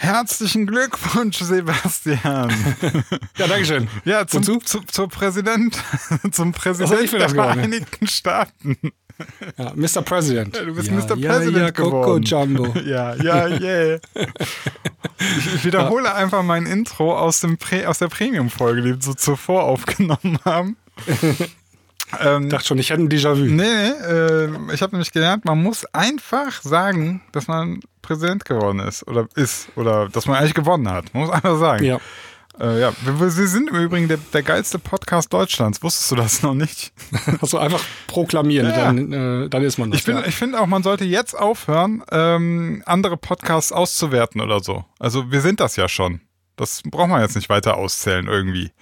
Herzlichen Glückwunsch, Sebastian. ja, Dankeschön. Ja, zum, zu, zur Präsident, zum Präsident der Vereinigten Staaten. Ja, Mr. President. Ja, du bist ja, Mr. Ja, President ja, geworden. Coco Jumbo. Ja, ja, yeah. Ich, ich wiederhole ja. einfach mein Intro aus, dem Pre aus der Premium-Folge, die wir so zuvor aufgenommen haben. Ähm, ich dachte schon, ich hätte ein Déjà-vu. Nee, äh, ich habe nämlich gelernt, man muss einfach sagen, dass man Präsident geworden ist oder ist oder dass man eigentlich gewonnen hat. Man muss einfach sagen. Ja. Äh, ja, wir, wir, sind im Übrigen der, der, geilste Podcast Deutschlands. Wusstest du das noch nicht? Also einfach proklamieren, ja. dann, äh, dann ist man das. Ich finde ja. find auch, man sollte jetzt aufhören, ähm, andere Podcasts auszuwerten oder so. Also wir sind das ja schon. Das braucht man jetzt nicht weiter auszählen irgendwie.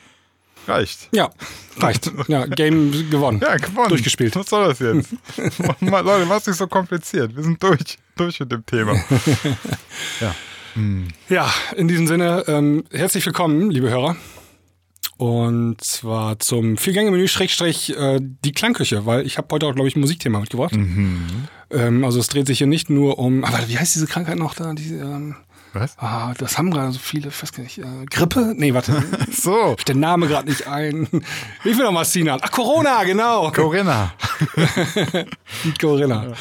Reicht. Ja, reicht. Ja, Game gewonnen. Ja, gewonnen. Durchgespielt. Was soll das jetzt? Leute, mach's nicht so kompliziert. Wir sind durch, durch mit dem Thema. ja. Ja, in diesem Sinne, ähm, herzlich willkommen, liebe Hörer. Und zwar zum Viergänge-Menü Schrägstrich äh, die Klangküche, weil ich habe heute auch, glaube ich, ein Musikthema mitgebracht. Mhm. Ähm, also es dreht sich hier nicht nur um, aber wie heißt diese Krankheit noch da? Die, ähm, Was? Ah, das haben gerade so viele, ich weiß gar nicht, äh, Grippe? Nee, warte. so. Der Name gerade nicht ein. Ich will noch mal Sinan. Ach, Corona, genau. Corinna. Corinna.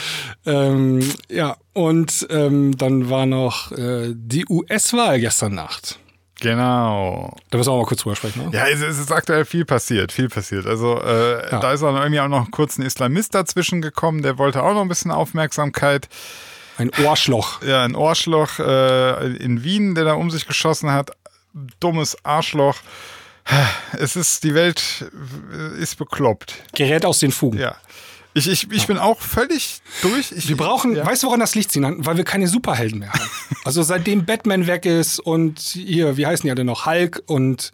Ja, ähm, ja. und ähm, dann war noch äh, die US-Wahl gestern Nacht. Genau. Da müssen wir auch mal kurz drüber sprechen. Ne? Ja, es, ist aktuell viel passiert, viel passiert. Also äh, ja. da ist auch irgendwie auch noch kurz ein Islamist dazwischen gekommen, der wollte auch noch ein bisschen Aufmerksamkeit. Ein Ohrschloch. Ja, ein Ohrschloch äh, in Wien, der da um sich geschossen hat. Dummes Arschloch. Es ist, die Welt ist bekloppt. Gerät aus den Fugen. Ja. Ich, ich, ich bin auch völlig durch. Ich, wir brauchen, ja. weißt du, woran das liegt, Sinan? Weil wir keine Superhelden mehr haben. also seitdem Batman weg ist und hier, wie heißen die alle noch? Hulk und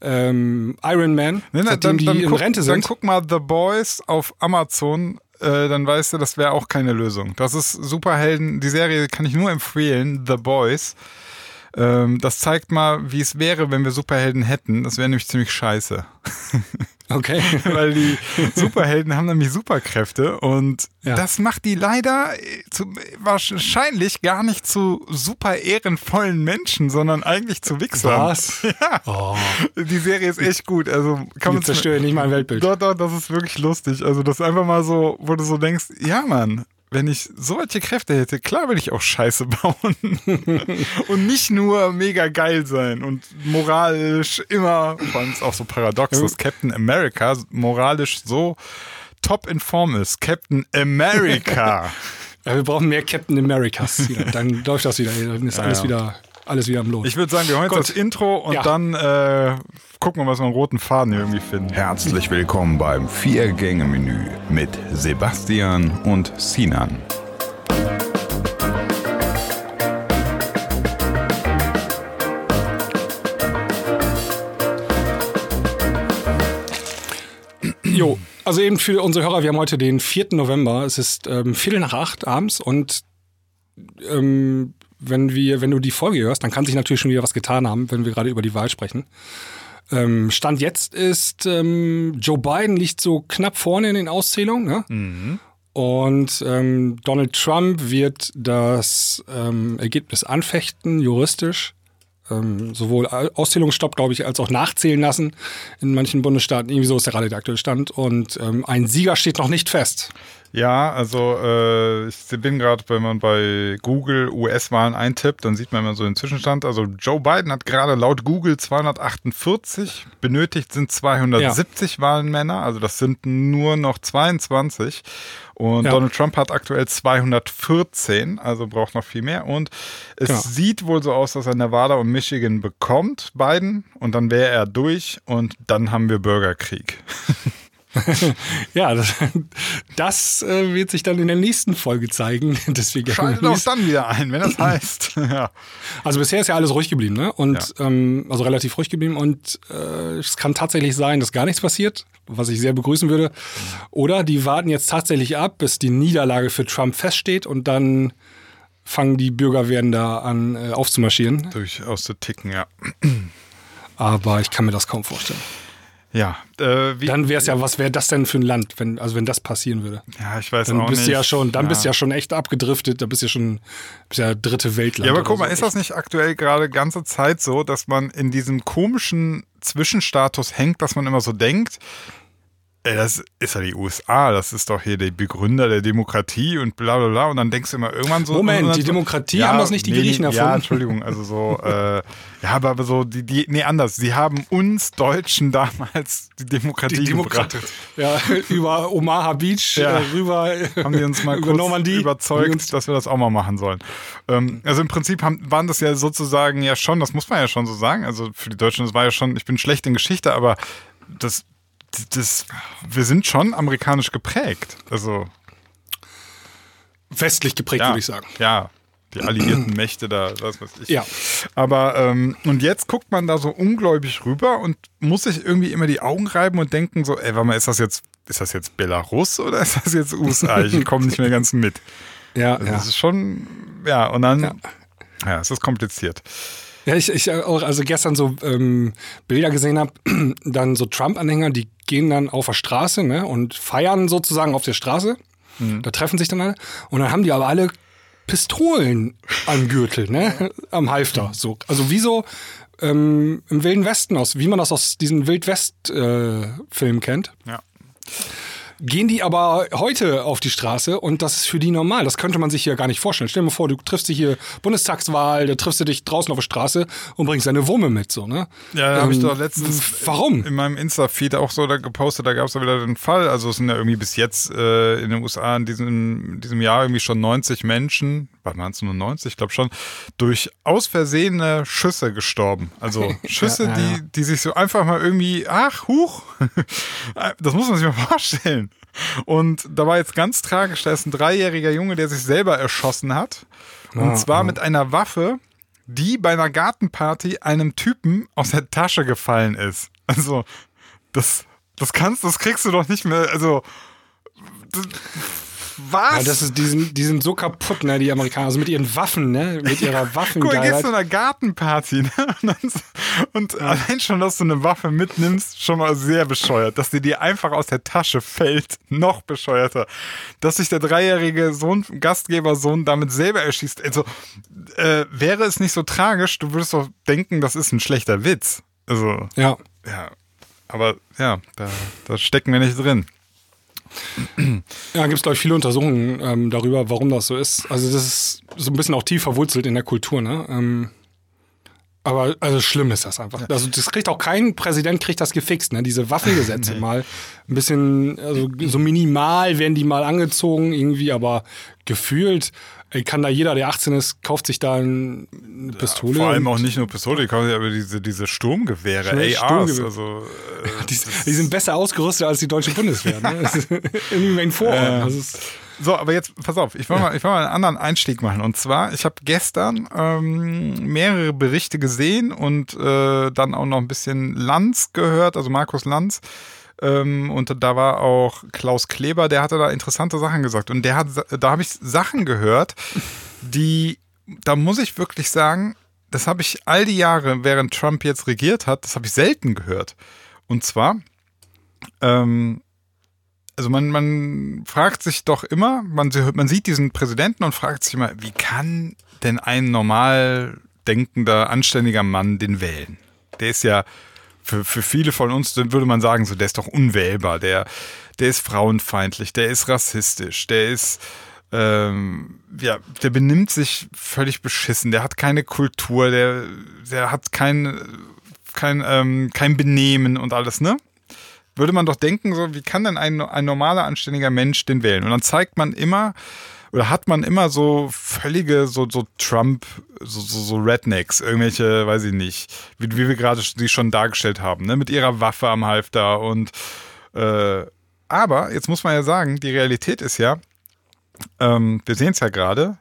ähm, Iron Man, nee, seitdem dann, die dann in guck, Rente sind. Dann guck mal The Boys auf Amazon. Äh, dann weißt du, das wäre auch keine Lösung. Das ist Superhelden. Die Serie kann ich nur empfehlen. The Boys. Ähm, das zeigt mal, wie es wäre, wenn wir Superhelden hätten. Das wäre nämlich ziemlich scheiße. Okay. Weil die Superhelden haben nämlich Superkräfte und Ja. das macht die leider zu, wahrscheinlich gar nicht zu super ehrenvollen Menschen, sondern eigentlich zu Wichsern. Was? Ja. Oh, Die Serie ist echt gut. Also kann man zerstören nicht mein Weltbild. Doch, doch, das ist wirklich lustig. Also das ist einfach mal so, wo du so denkst, ja Mann, wenn ich solche Kräfte hätte, klar würde ich auch Scheiße bauen. und nicht nur mega geil sein und moralisch immer, vor allem ist auch so paradox, dass Captain America moralisch so top in Form ist. Captain America. Ja, wir brauchen mehr Captain Americas. Wieder. Dann läuft das wieder. Dann ist Ja, alles ja. wieder alles wieder im Lot. Ich würde sagen, wir hören jetzt das Intro und Ja. dann äh, gucken wir, was wir einen roten Faden hier irgendwie finden. Herzlich willkommen beim Vier-Gänge-Menü mit Sebastian und Sinan. Jo, also eben für unsere Hörer, wir haben heute den 4. November. Es ist ähm, Viertel nach acht abends und ähm, wenn wir, wenn du die Folge hörst, dann kann sich natürlich schon wieder was getan haben, wenn wir gerade über die Wahl sprechen. Ähm, Stand jetzt ist ähm, Joe Biden liegt so knapp vorne in den Auszählungen, ne? Und ähm, Donald Trump wird das ähm, Ergebnis anfechten, juristisch. Ähm, sowohl Au- Auszählungsstopp, glaube ich, als auch nachzählen lassen in manchen Bundesstaaten. Irgendwie so ist gerade der aktuelle Stand. Und ähm, ein Sieger steht noch nicht fest. Ja, also äh, ich bin gerade, wenn man bei Google US-Wahlen eintippt, dann sieht man immer so den Zwischenstand. Also Joe Biden hat gerade laut Google 248, benötigt sind 270 Wahlmänner, also das sind nur noch 22. Und Ja. Donald Trump hat aktuell 214, also braucht noch viel mehr. Und es Genau. sieht wohl so aus, dass er Nevada und Michigan bekommt, Biden, und dann wäre er durch und dann haben wir Bürgerkrieg. Ja, das, das äh, wird sich dann in der nächsten Folge zeigen. Deswegen Schaltet auch dann wieder ein, wenn das heißt. ja. Also bisher ist ja alles ruhig geblieben, ne? Und ähm, also relativ ruhig geblieben. Und äh, es kann tatsächlich sein, dass gar nichts passiert, was ich sehr begrüßen würde. Oder die warten jetzt tatsächlich ab, bis die Niederlage für Trump feststeht und dann fangen die Bürgerwehren da an äh, aufzumarschieren. Durchaus zu ticken, ja. Aber ich kann mir das kaum vorstellen. Ja, äh, wie, Dann wäre es ja, was wäre das denn für ein Land, wenn, also wenn das passieren würde? ja, ich weiß Dann auch bist nicht. ja schon, dann bist du ja schon echt abgedriftet, da bist du ja schon, bist ja dritte Weltland. Ja, aber guck mal, so. ist das nicht aktuell gerade ganze Zeit so, dass man in diesem komischen Zwischenstatus hängt, dass man immer so denkt, ey, das ist ja die USA, das ist doch hier der Begründer der Demokratie und bla bla bla. Und dann denkst du immer irgendwann so. Moment, die so, Demokratie haben das nicht die Griechen Ja, erfunden? Entschuldigung, also so, äh, ja, aber, so, die, die, nee, anders. Sie haben uns Deutschen damals die Demokratie die gebracht. Ja, über Omaha Beach Ja. äh, rüber. haben die uns mal über kurz Normandie. überzeugt, dass wir das auch mal machen sollen. Ähm, also im Prinzip haben, waren das ja sozusagen ja schon, das muss man ja schon so sagen, also für die Deutschen, das war ja schon, ich bin schlecht in Geschichte, aber das, das, wir sind schon amerikanisch geprägt. Also Westlich geprägt, ja, würde ich sagen. ja, die alliierten Mächte da, was weiß ich. Ja. Aber ähm, und jetzt guckt man da so ungläubig rüber und muss sich irgendwie immer die Augen reiben und denken so, ey, warte mal, ist das jetzt, ist das jetzt Belarus oder ist das jetzt USA? Ich komme nicht mehr ganz mit. Ja, Also ja. Das ist schon, ja, und dann, Ja. ja, es ist kompliziert. Ja, ich, ich auch, also gestern so ähm, Bilder gesehen habe, dann so Trump-Anhänger, die gehen dann auf der Straße ne, und feiern sozusagen auf der Straße. Da treffen sich dann alle. Und dann haben die aber alle Pistolen am Gürtel, ne, am Halfter. So. Also wie so ähm, im Wilden Westen aus, wie man das aus diesen Wild-West-Filmen kennt. Ja. Gehen die aber heute auf die Straße und das ist für die normal. Das könnte man sich hier gar nicht vorstellen. Stell dir mal vor, du triffst dich hier Bundestagswahl, da triffst du dich draußen auf der Straße und bringst deine Wumme mit, so, ne? Ja, da habe ich Ähm, doch letztens Warum? in meinem Insta-Feed auch so da gepostet, da gab es da wieder den Fall. Also es sind ja irgendwie bis jetzt äh, in den USA in diesem, in diesem Jahr irgendwie schon 90 Menschen, warte mal, nur 90, ich glaube schon, durch aus Versehene Schüsse gestorben. Also Schüsse, ja, ja. die, die sich so einfach mal irgendwie, ach, huch, das muss man sich mal vorstellen. Und da war jetzt ganz tragisch, da ist ein dreijähriger Junge, der sich selber erschossen hat. Und Ah, zwar ah. mit einer Waffe, die bei einer Gartenparty einem Typen aus der Tasche gefallen ist. Also, das, das kannst, das kriegst du doch nicht mehr. Also, das, was? Ja, das ist, die, sind, die sind so kaputt, ne, die Amerikaner. Also mit ihren Waffen, ne? Mit ihrer Guck mal, gehst zu einer Gartenparty ne? und, und allein schon, dass du eine Waffe mitnimmst, schon mal sehr bescheuert. Dass die dir einfach aus der Tasche fällt, noch bescheuerter. Dass sich der dreijährige Sohn, Gastgebersohn damit selber erschießt. Also äh, wäre es nicht so tragisch, du würdest doch denken, das ist ein schlechter Witz. Also Ja. ja, aber ja, da, da stecken wir nicht drin. Ja, gibt es, glaube ich, viele Untersuchungen ähm, darüber, warum das so ist. Also das ist so ein bisschen auch tief verwurzelt in der Kultur, ne? Ähm, aber also schlimm ist das einfach. Also das kriegt auch kein Präsident kriegt das gefixt, ne? Diese Waffengesetze mal ein bisschen, also so minimal werden die mal angezogen irgendwie, aber gefühlt kann da jeder, der 18 ist, kauft sich da ein- eine Pistole. Vor allem auch nicht nur Pistole, die kaufen sich aber diese, diese Sturmgewehre, ARs. Sturmgewehre. Also, äh, Die, die sind besser ausgerüstet als die deutsche Bundeswehr. Ne? Das ist in den Vororten. Das ist, So, aber jetzt, pass auf, ich will, mal, ich will mal einen anderen Einstieg machen. Und zwar, ich habe gestern ähm, mehrere Berichte gesehen und äh, dann auch noch ein bisschen Lanz gehört, also Markus Lanz. Ähm, und da war auch Klaus Kleber, der hatte da interessante Sachen gesagt. Und der hat, da habe ich Sachen gehört, die, da muss ich wirklich sagen, das habe ich all die Jahre, während Trump jetzt regiert hat, das habe ich selten gehört. Und zwar, ähm, also man, man fragt sich doch immer, man, man sieht diesen Präsidenten und fragt sich immer, wie kann denn ein normal denkender, anständiger Mann den wählen? Der ist ja, für, für viele von uns würde man sagen, so, der ist doch unwählbar, der, der ist frauenfeindlich, der ist rassistisch, der ist, ähm, ja, der benimmt sich völlig beschissen, der hat keine Kultur, der, der hat kein, kein, ähm, kein Benehmen und alles, ne? Würde man doch denken, so, wie kann denn ein, ein normaler, anständiger Mensch den wählen? Und dann zeigt man immer, oder hat man immer so völlige, so, so Trump, so, so, so Rednecks, irgendwelche, weiß ich nicht, wie, wie wir gerade sie schon dargestellt haben, ne, mit ihrer Waffe am Halfter und, äh, aber jetzt muss man ja sagen, die Realität ist ja, ähm, wir sehen es ja gerade,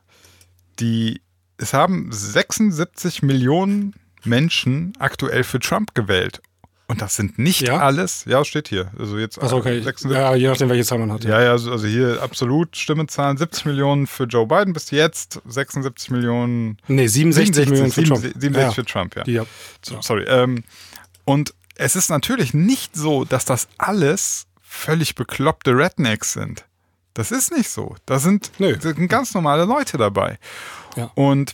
die, es haben 76 Millionen Menschen aktuell für Trump gewählt. Und das sind nicht Ja? alles, ja, steht hier. Also jetzt Achso, okay. 76, Ja, je nachdem, welche Zahl man hat. ja, ja, also also hier absolut Stimmenzahlen 70 Millionen für Joe Biden bis jetzt, 76 Millionen, Nee, 67 Millionen für Trump. 67 ja. für Trump, ja. Ja. So, Sorry. Ähm, und es ist natürlich nicht so, dass das alles völlig bekloppte Rednecks sind. Das ist nicht so. Da sind, Nö. sind ganz normale Leute dabei. Ja. Und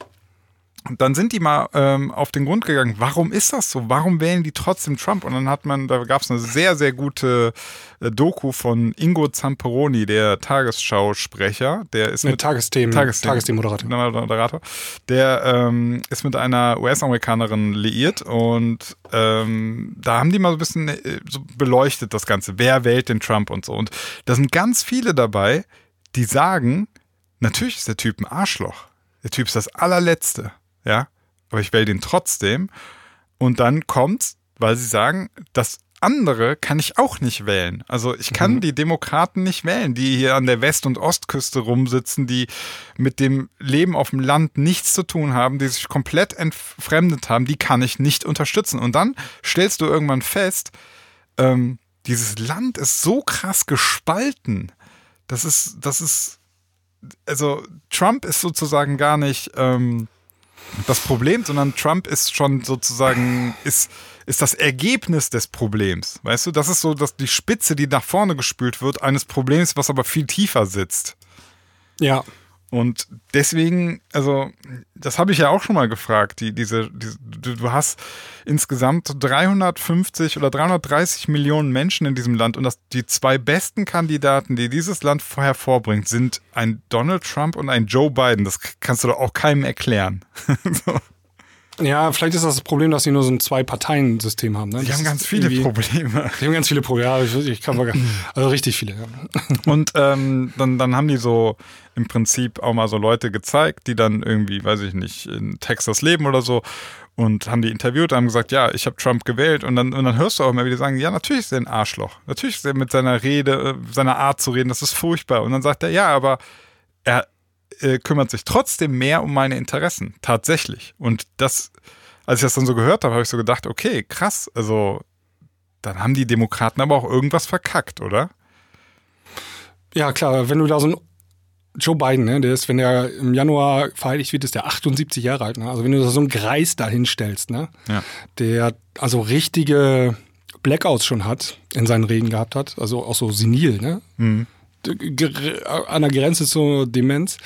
dann sind die mal ähm, auf den Grund gegangen, warum ist das so? Warum wählen die trotzdem Trump? Und dann hat man, da gab es eine sehr, sehr gute äh, Doku von Ingo Zamperoni, der Tagesschausprecher, der ist Eine mit Tagesthemen, Tagesthemen. Tagesthemenmoderator. Moderator. Der ähm, ist mit einer US-Amerikanerin liiert und ähm, da haben die mal so ein bisschen äh, so beleuchtet das Ganze. Wer wählt den Trump und so. Und da sind ganz viele dabei, die sagen, natürlich ist der Typ ein Arschloch. Der Typ ist das allerletzte, ja. Aber ich wähle den trotzdem. Und dann kommt's, weil sie sagen, das andere kann ich auch nicht wählen. Also ich kann die Demokraten nicht wählen, die hier an der West- und Ostküste rumsitzen, die mit dem Leben auf dem Land nichts zu tun haben, die sich komplett entfremdet haben, die kann ich nicht unterstützen. Und dann stellst du irgendwann fest, ähm, dieses Land ist so krass gespalten. Das ist, das ist, also Trump ist sozusagen gar nicht ähm, das Problem, sondern Trump ist schon sozusagen, ist, ist das Ergebnis des Problems. Weißt du, das ist so dass die Spitze, die nach vorne gespült wird, eines Problems, was aber viel tiefer sitzt. Ja. Und deswegen, also, das habe ich ja auch schon mal gefragt. Die, diese, diese, du, du hast insgesamt 350 oder 330 Millionen Menschen in diesem Land und das, die zwei besten Kandidaten, die dieses Land hervorbringt, sind ein Donald Trump und ein Joe Biden. Das kannst du doch auch keinem erklären. so. Ja, vielleicht ist das das Problem, dass sie nur so ein Zwei-Parteien-System haben. Ne? Die Das haben ganz viele Probleme. Die haben ganz viele Probleme. Ja, ich, ich kann mal, gar- also richtig viele. Ja. Und ähm, dann, dann haben die so im Prinzip auch mal so Leute gezeigt, die dann irgendwie, weiß ich nicht, in Texas leben oder so und haben die interviewt und haben gesagt, ja, ich habe Trump gewählt und dann, und dann hörst du auch immer wieder sagen, ja, natürlich ist er ein Arschloch. Natürlich ist er mit seiner Rede, äh, seiner Art zu reden, das ist furchtbar. Und dann sagt er, ja, aber er äh, kümmert sich trotzdem mehr um meine Interessen, tatsächlich. Und das, als ich das dann so gehört habe, habe ich so gedacht, okay, krass, also dann haben die Demokraten aber auch irgendwas verkackt, oder? ja, klar, wenn du da so ein Joe Biden, ne, der ist, wenn er im Januar vereidigt wird, ist der 78 Jahre alt. Ne? Also wenn du so einen Greis da hinstellst, ne, Ja. der also richtige Blackouts schon hat, in seinen Reden gehabt hat, also auch so senil, ne? Ge- An der Grenze zur Demenz.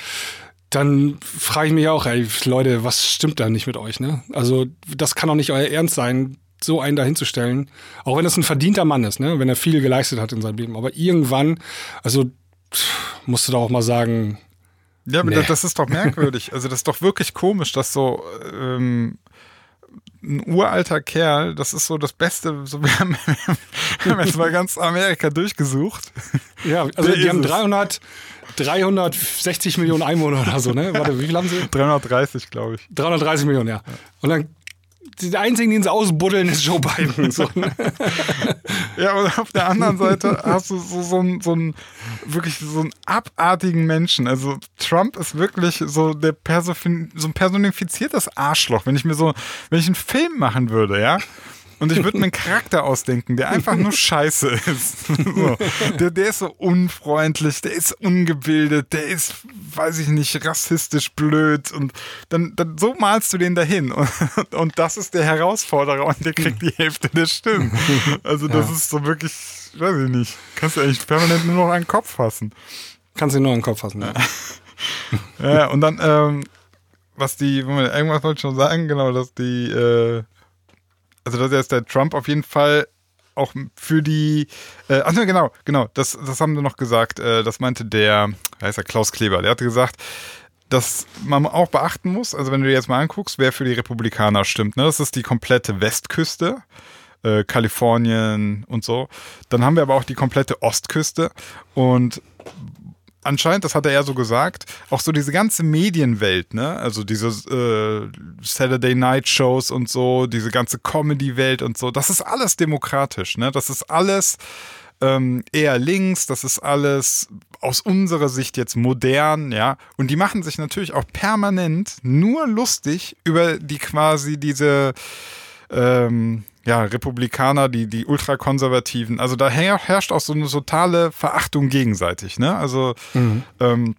Dann frage ich mich auch, ey, Leute, was stimmt da nicht mit euch, ne? Also, das kann doch nicht euer Ernst sein, so einen da hinzustellen. Auch wenn das ein verdienter Mann ist, ne? Wenn er viel geleistet hat in seinem Leben. Aber irgendwann, also, musst du doch auch mal sagen, Ja, aber Nee. das, ist doch merkwürdig. Also das ist doch wirklich komisch, dass so ähm, ein uralter Kerl, das ist so das Beste. So, wir, haben, wir haben jetzt mal ganz Amerika durchgesucht. ja, also die haben es. 300, 360 Millionen Einwohner oder so, ne? Warte, wie viel haben sie? 330, glaube ich. 330 Millionen, ja. Und dann, die einzigen, die so ausbuddeln, ist Joe Biden. So? Ja, und auf der anderen Seite hast du so, so, einen, so einen wirklich so einen abartigen Menschen. Also Trump ist wirklich so der Persofin, so ein personifiziertes Arschloch. Wenn ich mir so, wenn ich einen Film machen würde, ja. Und ich würde mir einen Charakter ausdenken, der einfach nur scheiße ist. So. Der, der ist so unfreundlich, der ist ungebildet, der ist, weiß ich nicht, rassistisch blöd. Und dann, dann so malst du den dahin. Und, und das ist der Herausforderer und der kriegt die Hälfte der Stimmen. Also das Ja. ist so wirklich, weiß ich nicht, kannst du eigentlich permanent nur noch einen Kopf fassen. Kannst du nur in den Kopf fassen. Ja. Ja, und dann, ähm, was die, irgendwas wollte ich schon sagen, genau, dass die, äh, also dass jetzt der Trump auf jeden Fall auch für die, äh, ach ne, genau, genau, das, das haben wir noch gesagt, äh, das meinte der, heißt er, Klaus Kleber, der hatte gesagt, dass man auch beachten muss, also wenn du dir jetzt mal anguckst, wer für die Republikaner stimmt, ne, das ist die komplette Westküste, äh, Kalifornien und so. Dann haben wir aber auch die komplette Ostküste und anscheinend, das hat er ja so gesagt, auch so diese ganze Medienwelt, ne? Also diese äh, Saturday Night Shows und so, diese ganze Comedy-Welt und so, das ist alles demokratisch, ne? Das ist alles ähm, eher links, das ist alles aus unserer Sicht jetzt modern, ja. Und die machen sich natürlich auch permanent nur lustig über die quasi diese ähm, ja, Republikaner, die, die Ultrakonservativen. Also da her- herrscht auch so eine totale Verachtung gegenseitig, ne? Also ähm,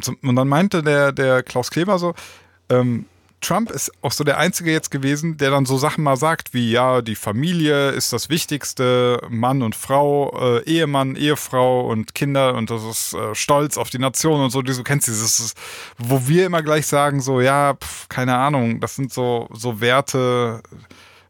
zum- und dann meinte der, der Klaus Kleber so, ähm, Trump ist auch so der Einzige jetzt gewesen, der dann so Sachen mal sagt wie, ja, die Familie ist das Wichtigste, Mann und Frau, äh, Ehemann, Ehefrau und Kinder und das ist äh, Stolz auf die Nation und so, du kennst dieses, wo wir immer gleich sagen, so, ja, pf, keine Ahnung, das sind so, so Werte,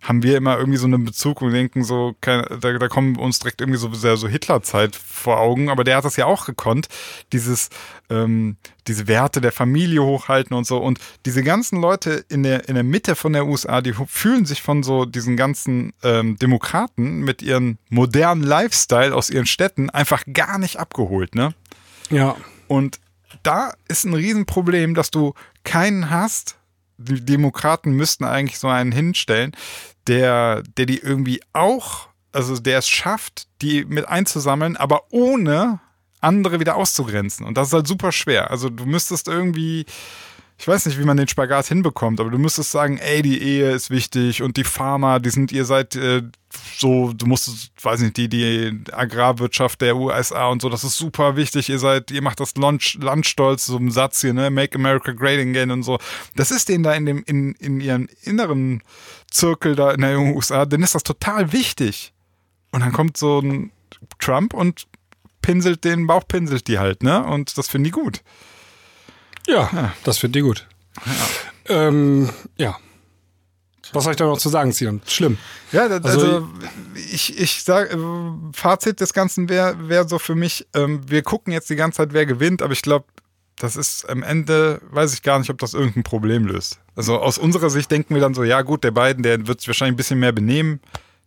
haben wir immer irgendwie so einen Bezug und denken so, da, da kommen uns direkt irgendwie so sehr so Hitlerzeit vor Augen, aber der hat das ja auch gekonnt, dieses, ähm, diese Werte der Familie hochhalten und so und diese ganzen Leute in der, in der Mitte von der USA, die fühlen sich von so diesen ganzen ähm, Demokraten mit ihren modernen Lifestyle aus ihren Städten einfach gar nicht abgeholt, ne? Ja. Und da ist ein Riesenproblem, dass du keinen hast, die Demokraten müssten eigentlich so einen hinstellen, der, der die irgendwie auch, also der es schafft, die mit einzusammeln, aber ohne andere wieder auszugrenzen. Und das ist halt super schwer. Also du müsstest irgendwie, ich weiß nicht, wie man den Spagat hinbekommt, aber du müsstest sagen, ey, die Ehe ist wichtig und die Farmer, die sind, ihr seid äh, so, du musst, weiß nicht, die, die Agrarwirtschaft der USA und so, das ist super wichtig, ihr seid, ihr macht das Land, Land stolz, so ein Satz hier, ne, Make America Great Again und so. Das ist denen da in dem, in, in ihrem inneren Zirkel da in der USA, denen ist das total wichtig. Und dann kommt so ein Trump und pinselt den Bauch, pinselt die halt, ne, und das finden die gut. Ja, ja. das finden die gut. Ja. Ähm, ja. Was soll ich da noch zu sagen, Sion? Schlimm. Ja, also, also, ich, ich sage, Fazit des Ganzen wäre wär so für mich, ähm, wir gucken jetzt die ganze Zeit, wer gewinnt, aber ich glaube, das ist am Ende, weiß ich gar nicht, ob das irgendein Problem löst. Also aus unserer Sicht denken wir dann so, ja gut, der beiden, der wird sich wahrscheinlich ein bisschen mehr benehmen,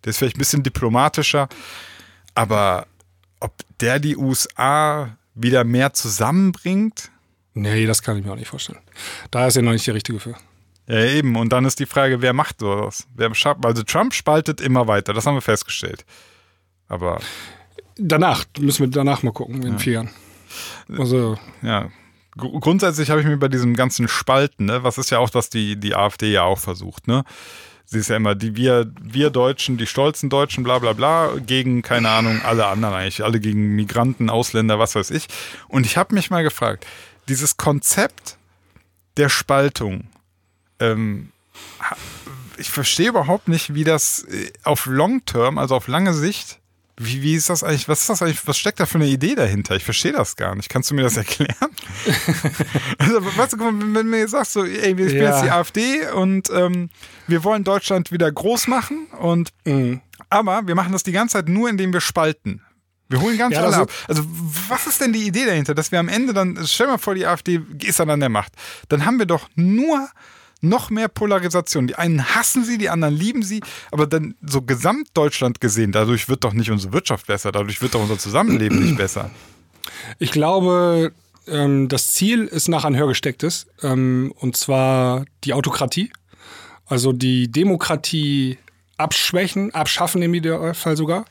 der ist vielleicht ein bisschen diplomatischer, aber ob der die USA wieder mehr zusammenbringt? Nee, das kann ich mir auch nicht vorstellen. Da ist er noch nicht der Richtige für. Ja, eben. Und dann ist die Frage, wer macht sowas? Wer also Trump spaltet immer weiter, das haben wir festgestellt. Aber. Danach, müssen wir danach mal gucken, in ja. vier Jahren. Also. Ja. Grundsätzlich habe ich mir bei diesem ganzen Spalten, ne, was ist ja auch, was die, die AfD ja auch versucht, ne? Sie ist ja immer die wir, wir Deutschen, die stolzen Deutschen, bla bla bla, gegen, keine Ahnung, alle anderen eigentlich, alle gegen Migranten, Ausländer, was weiß ich. Und ich habe mich mal gefragt, dieses Konzept der Spaltung, ähm, ich verstehe überhaupt nicht, wie das äh, auf Long Term, also auf lange Sicht, wie, wie ist das eigentlich, was ist das eigentlich, was steckt da für eine Idee dahinter? Ich verstehe das gar nicht. Kannst du mir das erklären? also, weißt du, wenn du mir sagst, so, ey, wir spielen ja. jetzt die AfD und ähm, wir wollen Deutschland wieder groß machen und mhm. aber wir machen das die ganze Zeit nur, indem wir spalten. Wir holen ganz ja, alle ab. Also, was ist denn die Idee dahinter, dass wir am Ende dann, stell mal vor, die AfD ist dann an der Macht. Dann haben wir doch nur noch mehr Polarisation. Die einen hassen sie, die anderen lieben sie, aber dann so Gesamtdeutschland gesehen, dadurch wird doch nicht unsere Wirtschaft besser, dadurch wird doch unser Zusammenleben nicht besser. Ich glaube, ähm, das Ziel ist nach ein höher gestecktes, ähm, und zwar die Autokratie. Also die Demokratie abschwächen, abschaffen im Idealfall sogar.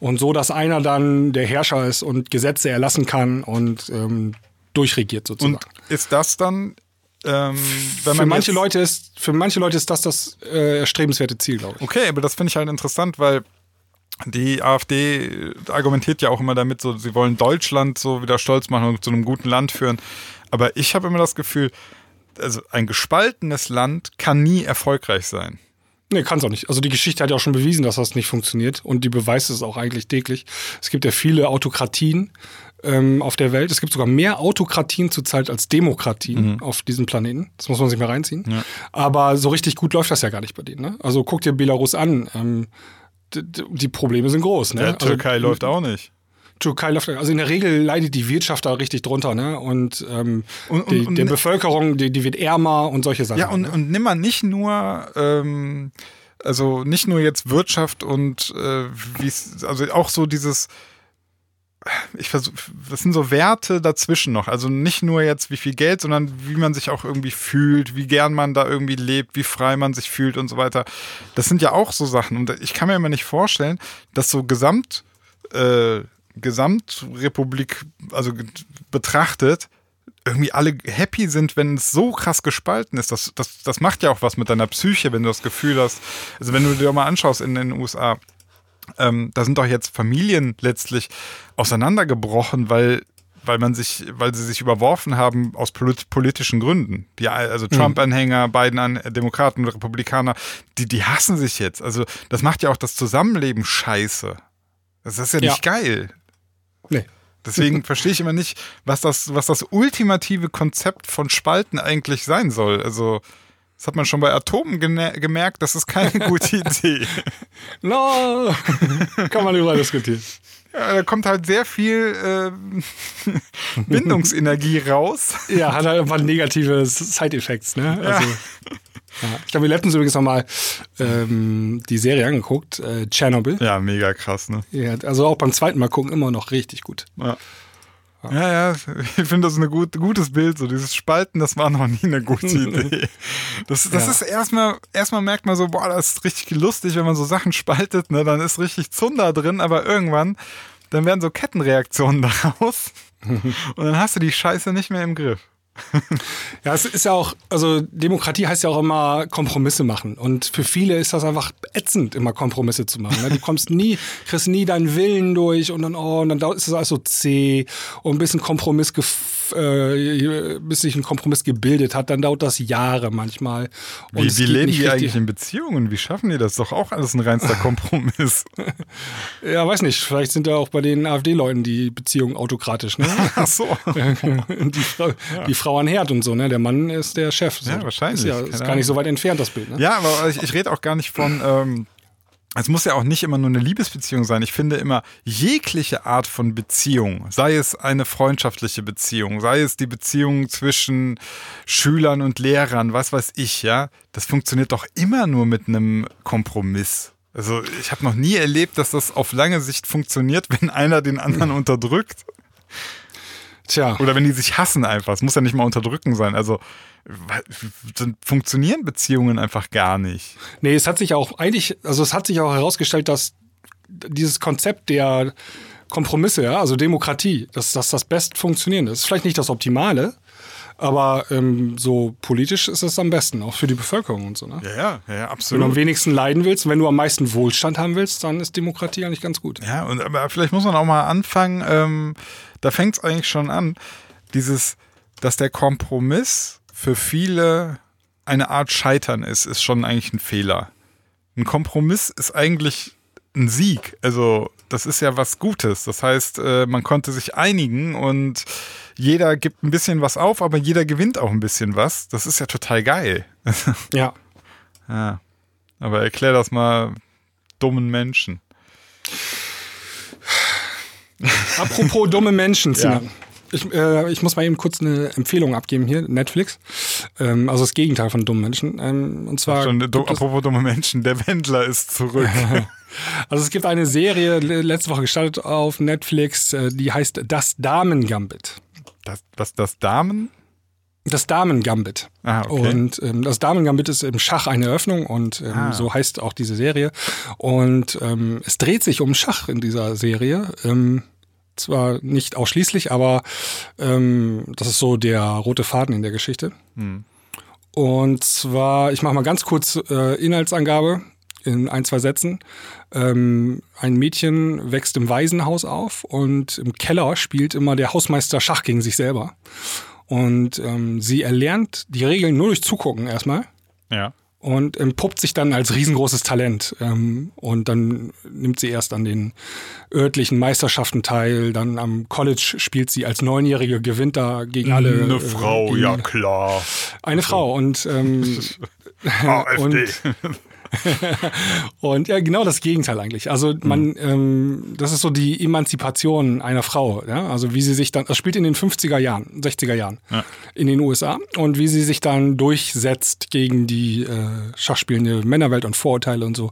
Und so, dass einer dann der Herrscher ist und Gesetze erlassen kann und ähm, durchregiert sozusagen. Und ist das dann ähm, für manche Leute ist für manche Leute ist das das äh, erstrebenswerte Ziel, glaube ich. Okay, aber das finde ich halt interessant, weil die AfD argumentiert ja auch immer damit, so sie wollen Deutschland so wieder stolz machen und zu einem guten Land führen. Aber ich habe immer das Gefühl, also ein gespaltenes Land kann nie erfolgreich sein. Nee, kann es auch nicht. Also die Geschichte hat ja auch schon bewiesen, dass das nicht funktioniert und die beweist es auch eigentlich täglich. Es gibt ja viele Autokratien, ähm, auf der Welt. Es gibt sogar mehr Autokratien zurzeit als Demokratien mhm. auf diesem Planeten. Das muss man sich mal reinziehen. Ja. Aber so richtig gut läuft das ja gar nicht bei denen. Ne? Also guck dir Belarus an. Ähm, die Probleme sind groß. Ne? Ja, Türkei also, läuft auch nicht. Türkei läuft, also in der Regel leidet die Wirtschaft da richtig drunter, ne? Und, ähm, und, und, die, und, der Bevölkerung, die, die wird ärmer und solche Sachen. Ja, und, ne? und nimm mal nicht nur ähm, also nicht nur jetzt Wirtschaft und äh, wie also auch so dieses ich versuche, das sind so Werte dazwischen noch. Also nicht nur jetzt wie viel Geld, sondern wie man sich auch irgendwie fühlt, wie gern man da irgendwie lebt, wie frei man sich fühlt und so weiter. Das sind ja auch so Sachen. Und ich kann mir immer nicht vorstellen, dass so Gesamt, äh, Gesamtrepublik, also betrachtet, irgendwie alle happy sind, wenn es so krass gespalten ist. Das, das, das macht ja auch was mit deiner Psyche, wenn du das Gefühl hast. Also wenn du dir mal anschaust in den USA, ähm, da sind doch jetzt Familien letztlich auseinandergebrochen, weil weil man sich, weil sie sich überworfen haben aus polit politischen Gründen. Die, also Trump-Anhänger, Biden an Demokraten, Republikaner, die, die hassen sich jetzt. Also das macht ja auch das Zusammenleben scheiße. Das ist ja nicht Ja. geil. Nee. Deswegen verstehe ich immer nicht, was das, was das ultimative Konzept von Spalten eigentlich sein soll. Also, das hat man schon bei Atomen gemerkt, das ist keine gute Idee. No, kann man überall diskutieren. Ja, da kommt halt sehr viel äh, Bindungsenergie raus. Ja, hat halt einfach negative Side-Effects, ne? Also, ja. Ich habe mir letztens übrigens nochmal ähm, die Serie angeguckt, äh, Chernobyl. Ja, mega krass, ne? Ja, also auch beim zweiten Mal gucken immer noch richtig gut. Ja. Ja, ja, ich finde das ein gut, gutes Bild. So dieses Spalten, das war noch nie eine gute Idee. Das, das Ja. ist erstmal, erstmal merkt man so, boah, das ist richtig lustig, wenn man so Sachen spaltet, ne, dann ist richtig Zunder drin, aber irgendwann, dann werden so Kettenreaktionen daraus und dann hast du die Scheiße nicht mehr im Griff. Ja, es ist ja auch, also Demokratie heißt ja auch immer Kompromisse machen. Und für viele ist das einfach ätzend, immer Kompromisse zu machen. Ne? Du kommst nie, kriegst nie deinen Willen durch und dann, oh, und dann ist es alles so zäh und ein Kompromiss, äh, bis sich ein Kompromiss gebildet hat, dann dauert das Jahre manchmal. Und Wie, wie leben die eigentlich in Beziehungen? Wie schaffen die das? Doch auch alles ein reinster Kompromiss. Ja, weiß nicht, vielleicht sind da auch bei den AfD-Leuten die Beziehungen autokratisch. Ne? Ach so. die, Frau, die Frau an Herd und so, ne? Der Mann ist der Chef. So. Ja, wahrscheinlich. Ist, ja, ist gar nicht so weit entfernt, das Bild. Ne? Ja, aber ich, ich rede auch gar nicht von. Ähm, es muss ja auch nicht immer nur eine Liebesbeziehung sein. Ich finde immer jegliche Art von Beziehung, sei es eine freundschaftliche Beziehung, sei es die Beziehung zwischen Schülern und Lehrern, was weiß ich, ja, das funktioniert doch immer nur mit einem Kompromiss. Also ich habe noch nie erlebt, dass das auf lange Sicht funktioniert, wenn einer den anderen unterdrückt. Tja. Oder wenn die sich hassen einfach. Es muss ja nicht mal unterdrücken sein. Also dann funktionieren Beziehungen einfach gar nicht. Nee, es hat sich auch eigentlich, also es hat sich auch herausgestellt, dass dieses Konzept der Kompromisse, ja, also Demokratie, dass das das best funktionierende ist. Vielleicht nicht das Optimale, aber ähm, so politisch ist es am besten, auch für die Bevölkerung und so. Ne? Ja, ja, ja, Wenn du am absolut. wenigsten leiden willst und wenn du am meisten Wohlstand haben willst, dann ist Demokratie eigentlich ganz gut. Ja, und aber vielleicht muss man auch mal anfangen, ähm, da fängt es eigentlich schon an, dieses, dass der Kompromiss für viele eine Art Scheitern ist, ist schon eigentlich ein Fehler. Ein Kompromiss ist eigentlich ein Sieg. Also das ist ja was Gutes. Das heißt, äh, man konnte sich einigen und jeder gibt ein bisschen was auf, aber jeder gewinnt auch ein bisschen was. Das ist ja total geil. Ja. ja. Aber erklär das mal dummen Menschen. Apropos dumme Menschen, Ja. Ich, äh, ich muss mal eben kurz eine Empfehlung abgeben hier, Netflix. Ähm, also das Gegenteil von dummen Menschen. Ähm, und zwar Schon, du, apropos dumme Menschen, der Wendler ist zurück. Also es gibt eine Serie, le- letzte Woche gestartet auf Netflix, äh, die heißt Das Damen-Gambit. Das, was das Damen? Das Damen-Gambit. Ah, okay. Und ähm, das Damen-Gambit ist im Schach eine Eröffnung und ähm, Ah. so heißt auch diese Serie. Und ähm, es dreht sich um Schach in dieser Serie. Ähm, zwar nicht ausschließlich, aber ähm, das ist so der rote Faden in der Geschichte. Hm. Und zwar, ich mache mal ganz kurz äh, Inhaltsangabe in ein, zwei Sätzen. Ähm, ein Mädchen wächst im Waisenhaus auf und im Keller spielt immer der Hausmeister Schach gegen sich selber. Und ähm, sie erlernt die Regeln nur durch Zugucken erstmal Ja. Und entpuppt sich dann als riesengroßes Talent. Ähm, und dann nimmt sie erst an den örtlichen Meisterschaften teil, dann am College spielt sie als Neunjährige, gewinnt da gegen alle. Eine äh, Frau, ja klar. Eine Frau und, ähm, AfD. und und ja, genau das Gegenteil eigentlich. Also man, ähm, das ist so die Emanzipation einer Frau. Ja? Also wie sie sich dann, das spielt in den 50er Jahren, 60er Jahren Ja. in den USA und wie sie sich dann durchsetzt gegen die äh, schachspielende Männerwelt und Vorurteile und so.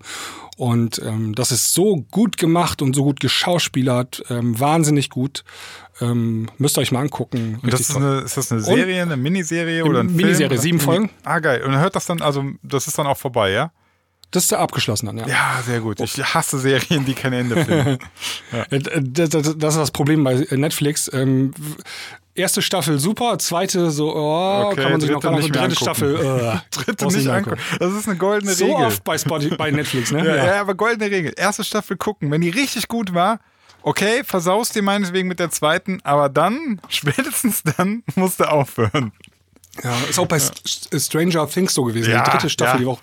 Und ähm, das ist so gut gemacht und so gut geschauspielert, ähm, wahnsinnig gut. Ähm, müsst ihr euch mal angucken. Und das ist, eine, ist das eine Serie, eine Miniserie oder ein Miniserie, Film? sieben Folgen. Ah, geil. Und dann hört das dann, also das ist dann auch vorbei, ja? Das ist der abgeschlossen dann, ja. Ja, sehr gut. Ich hasse Serien, die kein Ende finden. Äh, Das, das, das ist das Problem bei Netflix. Ähm, erste Staffel super, zweite so, oh, Okay, kann man sich noch gar nicht dritte. Staffel. Äh, Dritte nicht angucken. Das ist eine goldene So Regel. oft bei, Spotify, bei Netflix, ne? Ja, ja. aber goldene Regel. Erste Staffel gucken. Wenn die richtig gut war, okay, versaust dir meinetwegen mit der zweiten, aber dann, spätestens dann, musst du aufhören. Ja, ist auch bei S- Stranger Things so gewesen. Ja, die dritte Staffel, ja. die war auch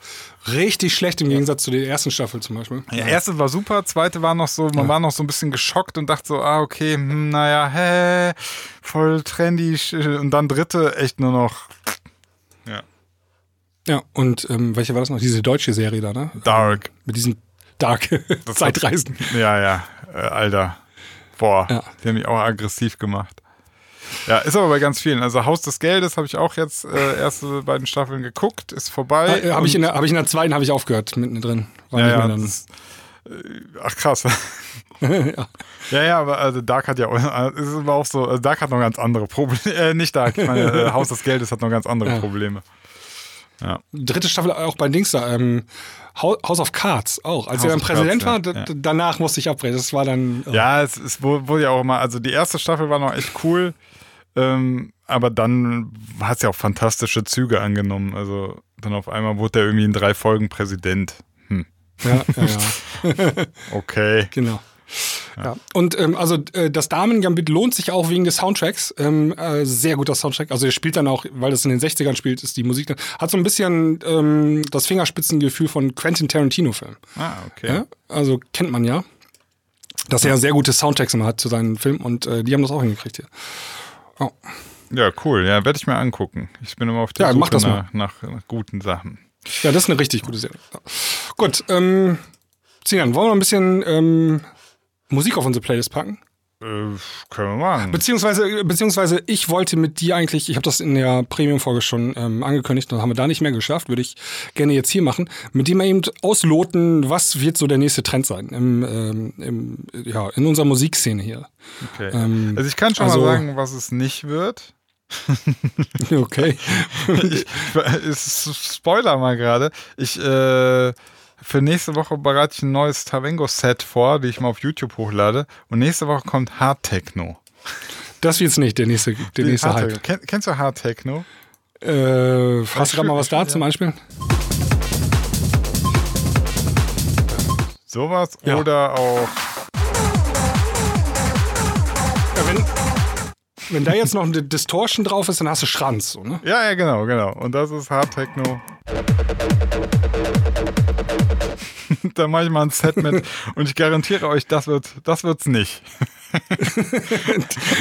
richtig schlecht im Gegensatz zu der ersten Staffel zum Beispiel. Ja, erste war super, zweite war noch so, man war noch so ein bisschen geschockt und dachte so, ah, okay, hm, naja, hä, voll trendy. sch- Und dann dritte echt nur noch ja, Ja, und ähm, welche war das noch? Diese deutsche Serie da, ne? dark. Mit diesen Dark Zeitreisen. Ja, ja, äh, Alter. Boah, Ja. die haben mich auch aggressiv gemacht. Ja, ist aber bei ganz vielen. Also Haus des Geldes habe ich auch jetzt äh, erste beiden Staffeln geguckt, ist vorbei. Äh, habe ich, in der- hab ich in der zweiten habe ich aufgehört, mittendrin. War ja, ja, dann. das, äh, ach krass. ja. Ja, ja, aber also Dark hat ja auch, äh, ist aber auch so, also Dark hat noch ganz andere Probleme. Äh, nicht Dark, ich meine, äh, Haus des Geldes hat noch ganz andere Ja. Probleme. Dritte Staffel auch bei Dings da, ähm, House of Cards auch. Als House er dann Präsident Cards, war, ja, ja. danach musste ich abbrechen. Das war dann. oh. Ja, es, es wu- wurde ja auch immer, also die erste Staffel war noch echt cool, ähm, aber dann hat es ja auch fantastische Züge angenommen. Also dann auf einmal wurde er irgendwie in drei Folgen Präsident. Hm, Ja, ja, ja. okay. Genau. Ja. Und ähm, also äh, das Damen-Gambit lohnt sich auch wegen des Soundtracks. Ähm, äh, sehr guter Soundtrack. Also er spielt dann auch, weil das in den 60ern spielt, ist die Musik dann, hat so ein bisschen ähm, das Fingerspitzengefühl von Quentin Tarantino-Filmen. Ah, okay. Ja? Also kennt man ja. Dass er sehr gute Soundtracks immer hat zu seinen Filmen und äh, die haben das auch hingekriegt hier. Oh. Ja, cool. Ja, werde ich mir angucken. Ich bin immer auf der Ja, Suche nach, nach, nach guten Sachen. Ja, das ist eine richtig gute Serie. Gut, ähm, Sinan, wollen wir ein bisschen ähm, Musik auf unsere Playlist packen? Äh, können wir machen. Beziehungsweise, beziehungsweise ich wollte mit dir eigentlich, ich habe das in der Premium-Folge schon ähm, angekündigt, das haben wir da nicht mehr geschafft, würde ich gerne jetzt hier machen, mit dem wir eben ausloten, was wird so der nächste Trend sein im, ähm, im, ja, in unserer Musikszene hier. Okay. ähm, also ich kann schon also- mal sagen, was es nicht wird. Okay. ich, ich spoiler mal gerade. Ich äh, für nächste Woche bereite ich ein neues Tavengo-Set vor, die ich mal auf YouTube hochlade. Und nächste Woche kommt Hard Techno. Das wird jetzt nicht der nächste, der nächste Hard Hype. Kenn, kennst du Hard Techno? Äh, hast du gerade mal was da zum Einspielen? Sowas Ja. oder auch. Ja, wenn, wenn da jetzt noch eine Distortion drauf ist, dann hast du Schranz. So, ne? Ja, ja, genau, genau. Und das ist Hard Techno. Da mache ich mal ein Set mit und ich garantiere euch, das wird, das wird's nicht.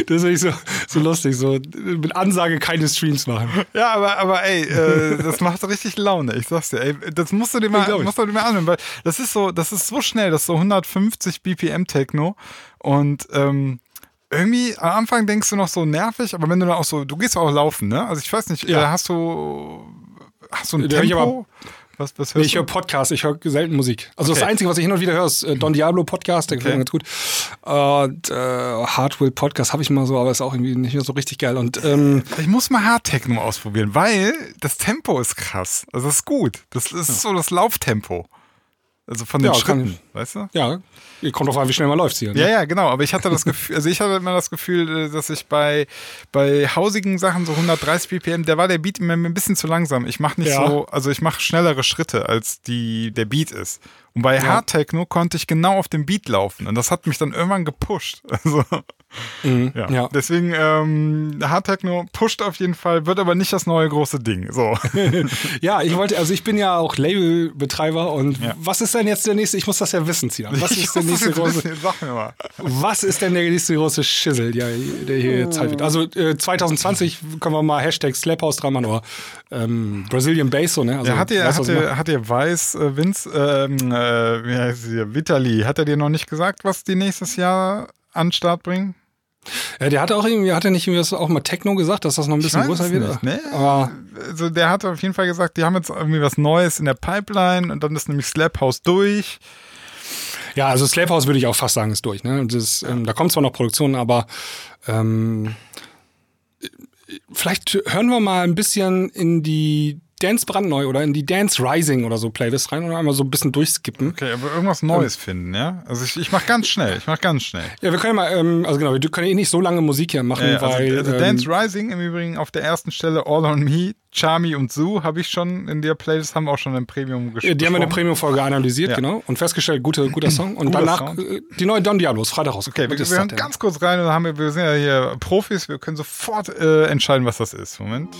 Das ist wirklich so, so lustig, so mit Ansage keine Streams machen. Ja, aber, aber ey, äh, das macht richtig Laune. Ich sag's dir, ey, das musst du dir mal, ich. musst du dir mal anhören, weil das ist so, das ist so schnell, das ist so 150 BPM Techno und ähm, irgendwie am Anfang denkst du noch so nervig, aber wenn du dann auch so, du gehst auch laufen, ne? Also ich weiß nicht, Ja. äh, hast du hast du ein ich Tempo? Was, was Nee, hörst ich du? höre Podcasts, ich höre selten Musik. Also das Okay. Einzige, was ich hin und wieder höre, ist äh, Don Diablo Podcast, der gefällt mir ganz gut. Und äh, Hardwill Podcast habe ich mal so, aber ist auch irgendwie nicht mehr so richtig geil. Und ähm, Ich muss mal Hard Techno ausprobieren, weil das Tempo ist krass. Also das ist gut. Das ist so das Lauftempo. Also von den Ja, Schritten, weißt du? ja, kommt drauf an, wie schnell man läuft hier. Ne? Ja, ja, genau. Aber ich hatte das Gefühl, also ich hatte immer das Gefühl, äh, dass ich bei, bei hausigen Sachen so 130 BPM, da war der Beat mir ein bisschen zu langsam. Ich mache nicht Ja. so, also ich mache schnellere Schritte, als die der Beat ist. Und bei Ja. Hard Techno konnte ich genau auf dem Beat laufen. Und das hat mich dann irgendwann gepusht. Also, Mhm. ja. ja. Deswegen, ähm, Hard Techno pusht auf jeden Fall, wird aber nicht das neue große Ding. So. Ja, ich wollte, also ich bin ja auch Labelbetreiber und Ja. was ist denn jetzt der nächste, ich muss das ja wissen, Sinan. Was ist der nächste große, Sag mir mal. was ist denn der nächste große Schissel, der, der hier jetzt halt wird? Also äh, 2020 können wir mal Hashtag Slaphouse dran machen, oder ähm, Brazilian Bass, so, ne? Also, Ja, hat du, hat ihr, hat ihr Weiß, äh, Vince, ähm, äh, wie heißt sie, Vitali, hat er dir noch nicht gesagt, was die nächstes Jahr an den Start bringen? Ja, der hatte auch irgendwie, hat er nicht irgendwie das auch mal Techno gesagt, dass das noch ein bisschen größer wird? nicht, ne? Aber Also der hat auf jeden Fall gesagt, die haben jetzt irgendwie was Neues in der Pipeline und dann ist nämlich Slap House durch. ja, also Slave House würde ich auch fast sagen, ist durch. Ne? Das ist, ähm, da kommt zwar noch Produktion, aber ähm, vielleicht hören wir mal ein bisschen in die Dance brandneu oder in die Dance Rising oder so Playlist rein und einmal so ein bisschen durchskippen. Okay, aber irgendwas Neues finden, ja? Also ich, ich mach ganz schnell, ich mach ganz schnell. Ja, wir können mal, ähm, also genau, wir können eh nicht so lange Musik hier machen, Äh, also, weil. also ähm, Dance Rising im Übrigen auf der ersten Stelle All on Me, Charmy und Zoo habe ich schon in der Playlist, haben wir auch schon im Premium ja, gespielt. die haben wir in der Premium-Folge analysiert, Ja. genau, und festgestellt, gute, guter Song. Und Guter danach Sound. äh, die neue Don Diablos, Freitag raus. Okay, wir, wir hören ganz kurz rein und dann haben wir, wir sind ja hier Profis, wir können sofort äh, entscheiden, was das ist. Moment.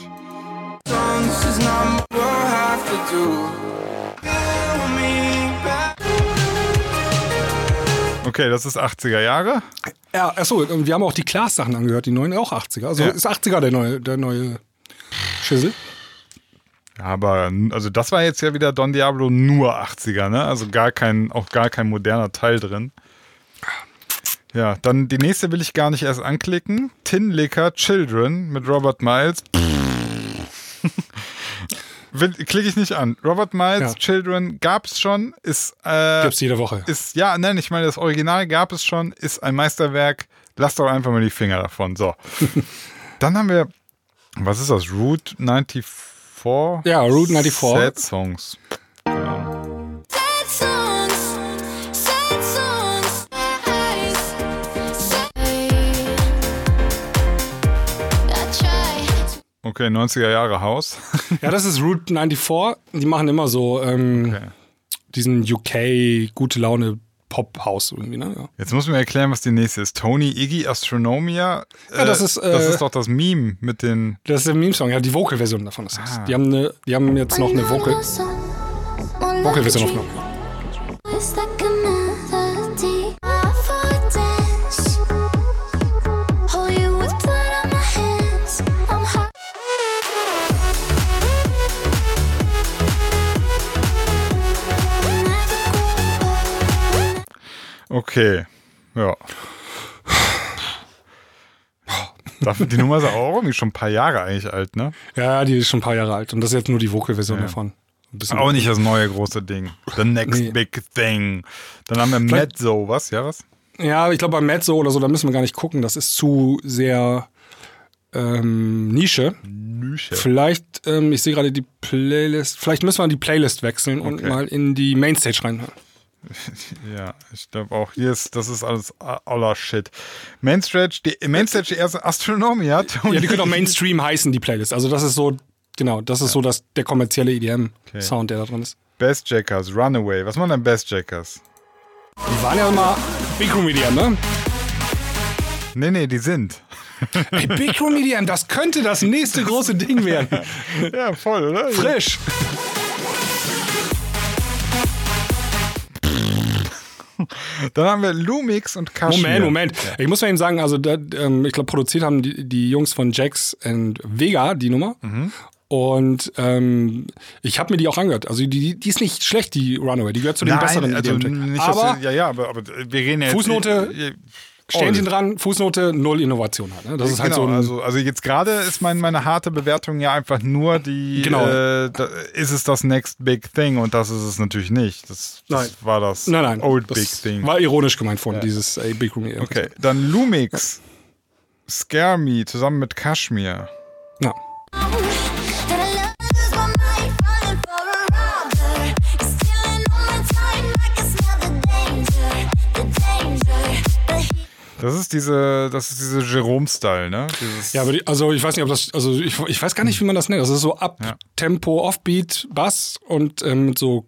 Okay, das ist 80er Jahre. Ja, achso, und wir haben auch die Klaas-Sachen angehört, die neuen auch 80er. Also Ja. ist 80er der neue, der neue Schüssel. Ja, aber also das war jetzt ja wieder Don Diablo nur 80er, ne? Also gar kein, auch gar kein moderner Teil drin. Ja, dann die nächste will ich gar nicht erst anklicken. Tin Liquor Children mit Robert Miles. will, klicke ich nicht an. Robert Miles Ja. Children gab es schon, ist äh, Gibt's jede Woche. ist, ja, nein, ich meine, das Original gab es schon, ist ein Meisterwerk. Lasst doch einfach mal die Finger davon. So. Dann haben wir, was ist das? Route 94? Ja, Route 94. Sad Songs. Okay, 90er Jahre Haus. Ja, das ist Route 94. Die machen immer so ähm, Okay. diesen UK gute Laune Pop-House irgendwie, ne? Ja. Jetzt muss mir erklären, was die nächste ist. Tony Iggy Astronomia. Ja, das ist, das äh, ist doch das Meme mit den. Das ist der Meme-Song, ja, die Vocal-Version davon ist das. Ah. Die, haben eine, die haben jetzt noch eine Vocal- Vocal-Version aufgenommen. Okay. Ja. Die Nummer ist auch irgendwie schon ein paar Jahre eigentlich alt, ne? Ja, die ist schon ein paar Jahre alt und das ist jetzt nur die Vocal-Version Ja. davon. Auch nicht das neue große Ding. The next Nee. big thing. Dann haben wir Mezzo, was? Ja, was? Ja, ich glaube bei Mezzo oder so, da müssen wir gar nicht gucken. Das ist zu sehr ähm, Nische. Nische. Vielleicht, ähm, ich sehe gerade die Playlist, vielleicht müssen wir die Playlist wechseln und Okay. mal in die Mainstage reinhören. Ja, ich glaube auch hier ist, das ist alles aller Shit. Mainstage, die, Mainstage, die erste Astronomia. Tony Ja, die können auch Mainstream heißen, die Playlist. Also das ist so, genau, das ist so das, der kommerzielle EDM-Sound, der da drin ist. Best Jackers, Runaway. Was machen denn Best Jackers? Die waren ja immer Big Room EDM, ne? Nee, nee, die sind. Ey, Big Room EDM, das könnte das nächste große Ding werden. Ja, voll, oder? Frisch. Dann haben wir Lumix und Kashmir. Moment, Moment. Ich muss mal eben sagen, also da, ähm, ich glaube, produziert haben die, die Jungs von Jax and Vega die Nummer. Mhm. Und ähm, ich habe mir die auch angehört. Also die, die ist nicht schlecht, die Runaway. Die gehört zu den besseren Nein, also EDM. nicht, Aber wir, ja, ja, aber, aber wir reden ja jetzt. Fußnote, äh, Sternchen dran, Fußnote, null Innovation hat. Ne? Das ist halt genau, so ein, also, also jetzt gerade ist mein, meine harte Bewertung ja einfach nur die, Genau. äh, da, ist es das Next Big Thing und das ist es natürlich nicht. Das, das Nein. war das nein, nein. Old das Big Thing. War ironisch gemeint von dieses ey, Big Room. Okay, dann Lumix, Scare Me zusammen mit Kashmir. Ja. Das ist diese, das ist diese Jerome-Style, ne? Dieses, Ja, aber die, also ich weiß nicht, ob das, also ich, ich weiß gar nicht, wie man das nennt. Das ist so Ja. Up-Tempo, Offbeat, Bass und ähm, mit so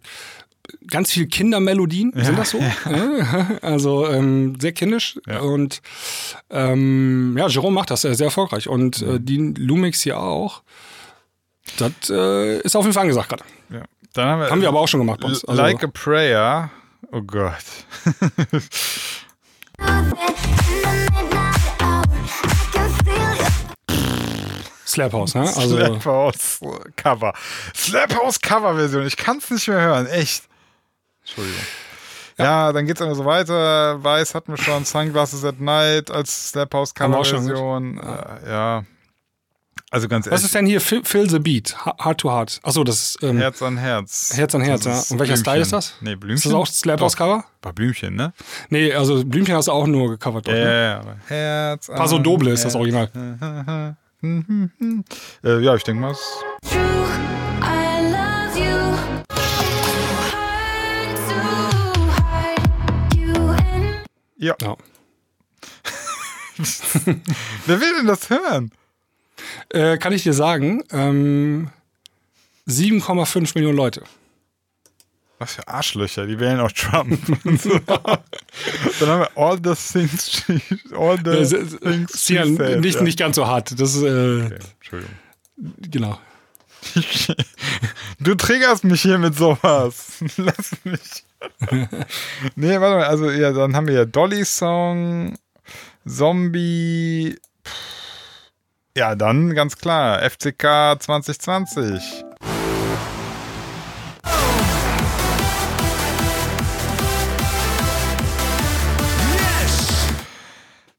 ganz viel Kindermelodien. Sind das so? Ja. Also ähm, sehr kindisch. Ja. Und ähm, ja, Jerome macht das äh, sehr erfolgreich. Und äh, die Lumix hier auch. Das äh, ist auf jeden Fall angesagt gerade. ja. Dann haben wir, Haben wir aber auch schon gemacht bei uns. Also, Like a Prayer. Oh Gott. nothing in the midnight hour. I can feel you. Slap House, ne? Also Slap House Cover. Slap House Cover Version. Ich kann es nicht mehr hören. Echt. Entschuldigung. Ja, dann geht's immer so weiter. Weiß hatten wir schon. Sunglasses at Night als Slap House Haben wir Cover Version. Äh, ja. Also ganz ehrlich. Was ist denn hier Fill the Beat? Heart to Heart. Achso, das ist. Ähm, Herz an Herz. Herz an Herz, ja. Und welcher Blümchen. Style ist das? Nee, Blümchen. Ist das auch Slap House Cover? War Blümchen, ne? Nee, also Blümchen hast du auch nur gecovert, doch, Ja, ja, ne? ja. Herz an Paso Doble Herz. ist das Original. äh, ja, ich denke mal. Ja. ja. Wer will denn das hören? Äh, kann ich dir sagen, ähm, 7,5 Millionen Leute. Was für Arschlöcher, die wählen auch Trump. Dann haben wir all the things, she, all the Äh, things she Sian, said. nicht, ja. nicht ganz so hart. Das ist, äh, Okay, Entschuldigung. genau. Du triggerst mich hier mit sowas. Lass mich. nee, warte mal, also ja, dann haben wir ja Dolly Song, Zombie. pff, Ja, dann ganz klar, FCK 2020.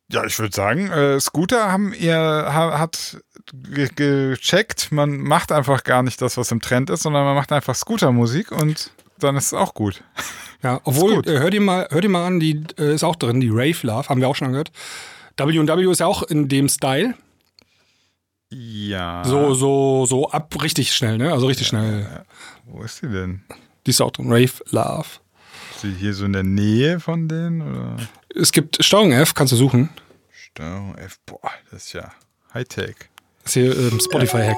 Ja, ich würde sagen, äh, Scooter haben ihr ha, hat ge gecheckt, man macht einfach gar nicht das, was im Trend ist, sondern man macht einfach Scooter-Musik und dann ist es auch gut. Ja, obwohl, gut. äh, hör dir mal, hör dir mal an, die äh, ist auch drin, die Rave Love, haben wir auch schon gehört. W&W ist ja auch in dem Style. Ja. So, so, so ab richtig schnell, ne? Also richtig schnell. Wo ist sie denn? Die ist auch drin. Rave Love. Ist sie hier so in der Nähe von denen? Oder? Es gibt Steuerung F, kannst du suchen. Steuerung F. Boah, das ist ja Hightech. Das ist hier ähm, Spotify-Hack.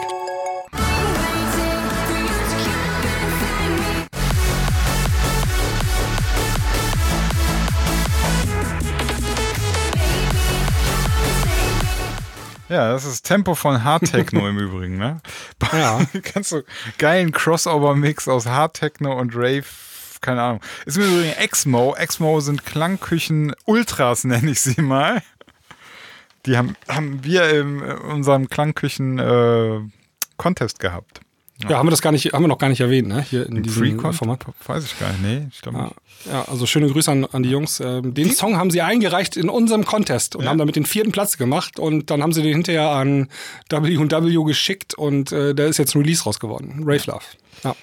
Ja, das ist Tempo von Hard Techno im Übrigen, ne? Ja. Kannst du geilen Crossover-Mix aus Hard Techno und Rave, keine Ahnung. Ist im Übrigen Exmo. Exmo sind Klangküchen Ultras, nenne ich sie mal. Die haben, haben wir in unserem Klangküchen äh, Contest gehabt. Ja, haben wir das gar nicht, haben wir noch gar nicht erwähnt, ne? Hier in diesem Free-Contest? Format. Weiß ich gar nicht. Nee, ich glaube Ja, nicht. ja, also schöne Grüße an, an die Jungs. Ähm, den Song haben sie eingereicht in unserem Contest und Ja. haben damit den vierten Platz gemacht und dann haben sie den hinterher an W&W geschickt und äh, da ist jetzt ein Release raus geworden. Rave Love. Ja.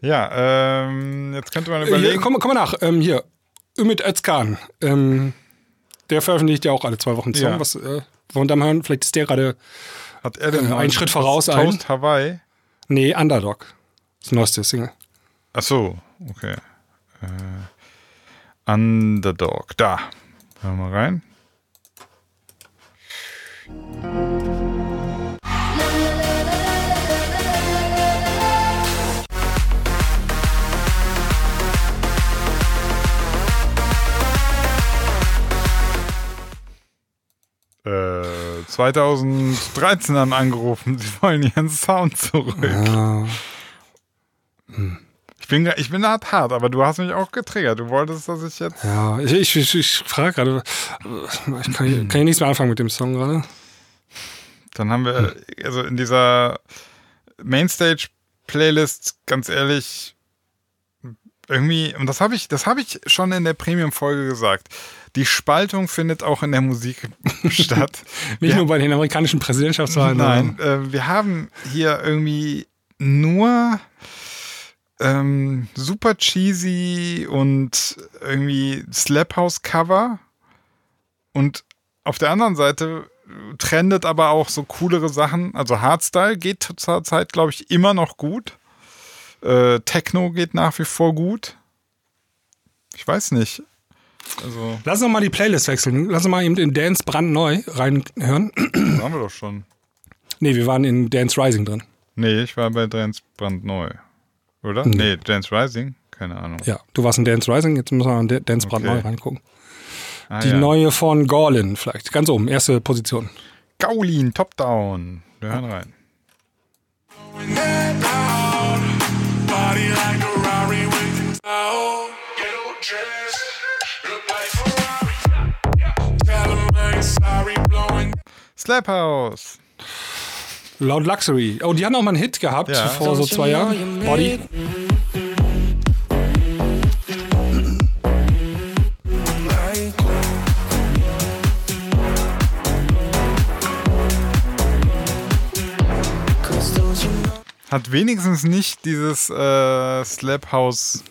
Ja, ähm, jetzt könnte man Äh, Hier, überlegen. komm, komm mal nach. Ähm, hier, Ümit Özkan. Ähm, der veröffentlicht ja auch alle zwei Wochen einen Song. Ja. Was, äh, wollen wir da mal hören? Vielleicht ist der gerade, hat er denn äh, einen Schritt voraus ein. Toast Hawaii? Nee, Underdog. Das neueste Single. Ach so, okay. Äh, Underdog, da. Hören wir mal rein. 2013 haben angerufen, sie wollen ihren Sound zurück. Ja. Ich bin, ich bin hart hart, aber du hast mich auch getriggert. Du wolltest, dass ich jetzt. Ja, ich, ich, ich, ich frage gerade, ich kann, hier- kann hier nichts mehr anfangen mit dem Song gerade. Dann haben wir, also in dieser Mainstage-Playlist, ganz ehrlich, irgendwie, und das habe ich, das habe ich schon in der Premium-Folge gesagt. Die Spaltung findet auch in der Musik statt. Nicht Ja. nur bei den amerikanischen Präsidentschaftswahlen. Nein, äh, wir haben hier irgendwie nur ähm, super cheesy und irgendwie Slap House Cover und auf der anderen Seite trendet aber auch so coolere Sachen. Also Hardstyle geht zur Zeit, glaube ich, immer noch gut. Äh, Techno geht nach wie vor gut. Ich weiß nicht. Also, Lass uns mal die Playlist wechseln. Lass uns mal eben in Dance brandneu reinhören. das haben wir doch schon. nee, wir waren in Dance Rising drin. Nee, ich war bei Dance brandneu. Oder? Nee, Dance Rising? Keine Ahnung. Ja, du warst in Dance Rising, jetzt müssen wir in Da- Dance brandneu Okay. reingucken. Ah, Die ja. neue von Gorlin vielleicht. Ganz oben, erste Position. Gaulin, Top Down. Wir hören rein. Body like a Rari with oh, yellow Slap House. Loud Luxury. Oh, die hatten auch mal einen Hit gehabt Ja. vor so zwei Jahren. Body. Hat wenigstens nicht dieses äh, Slap House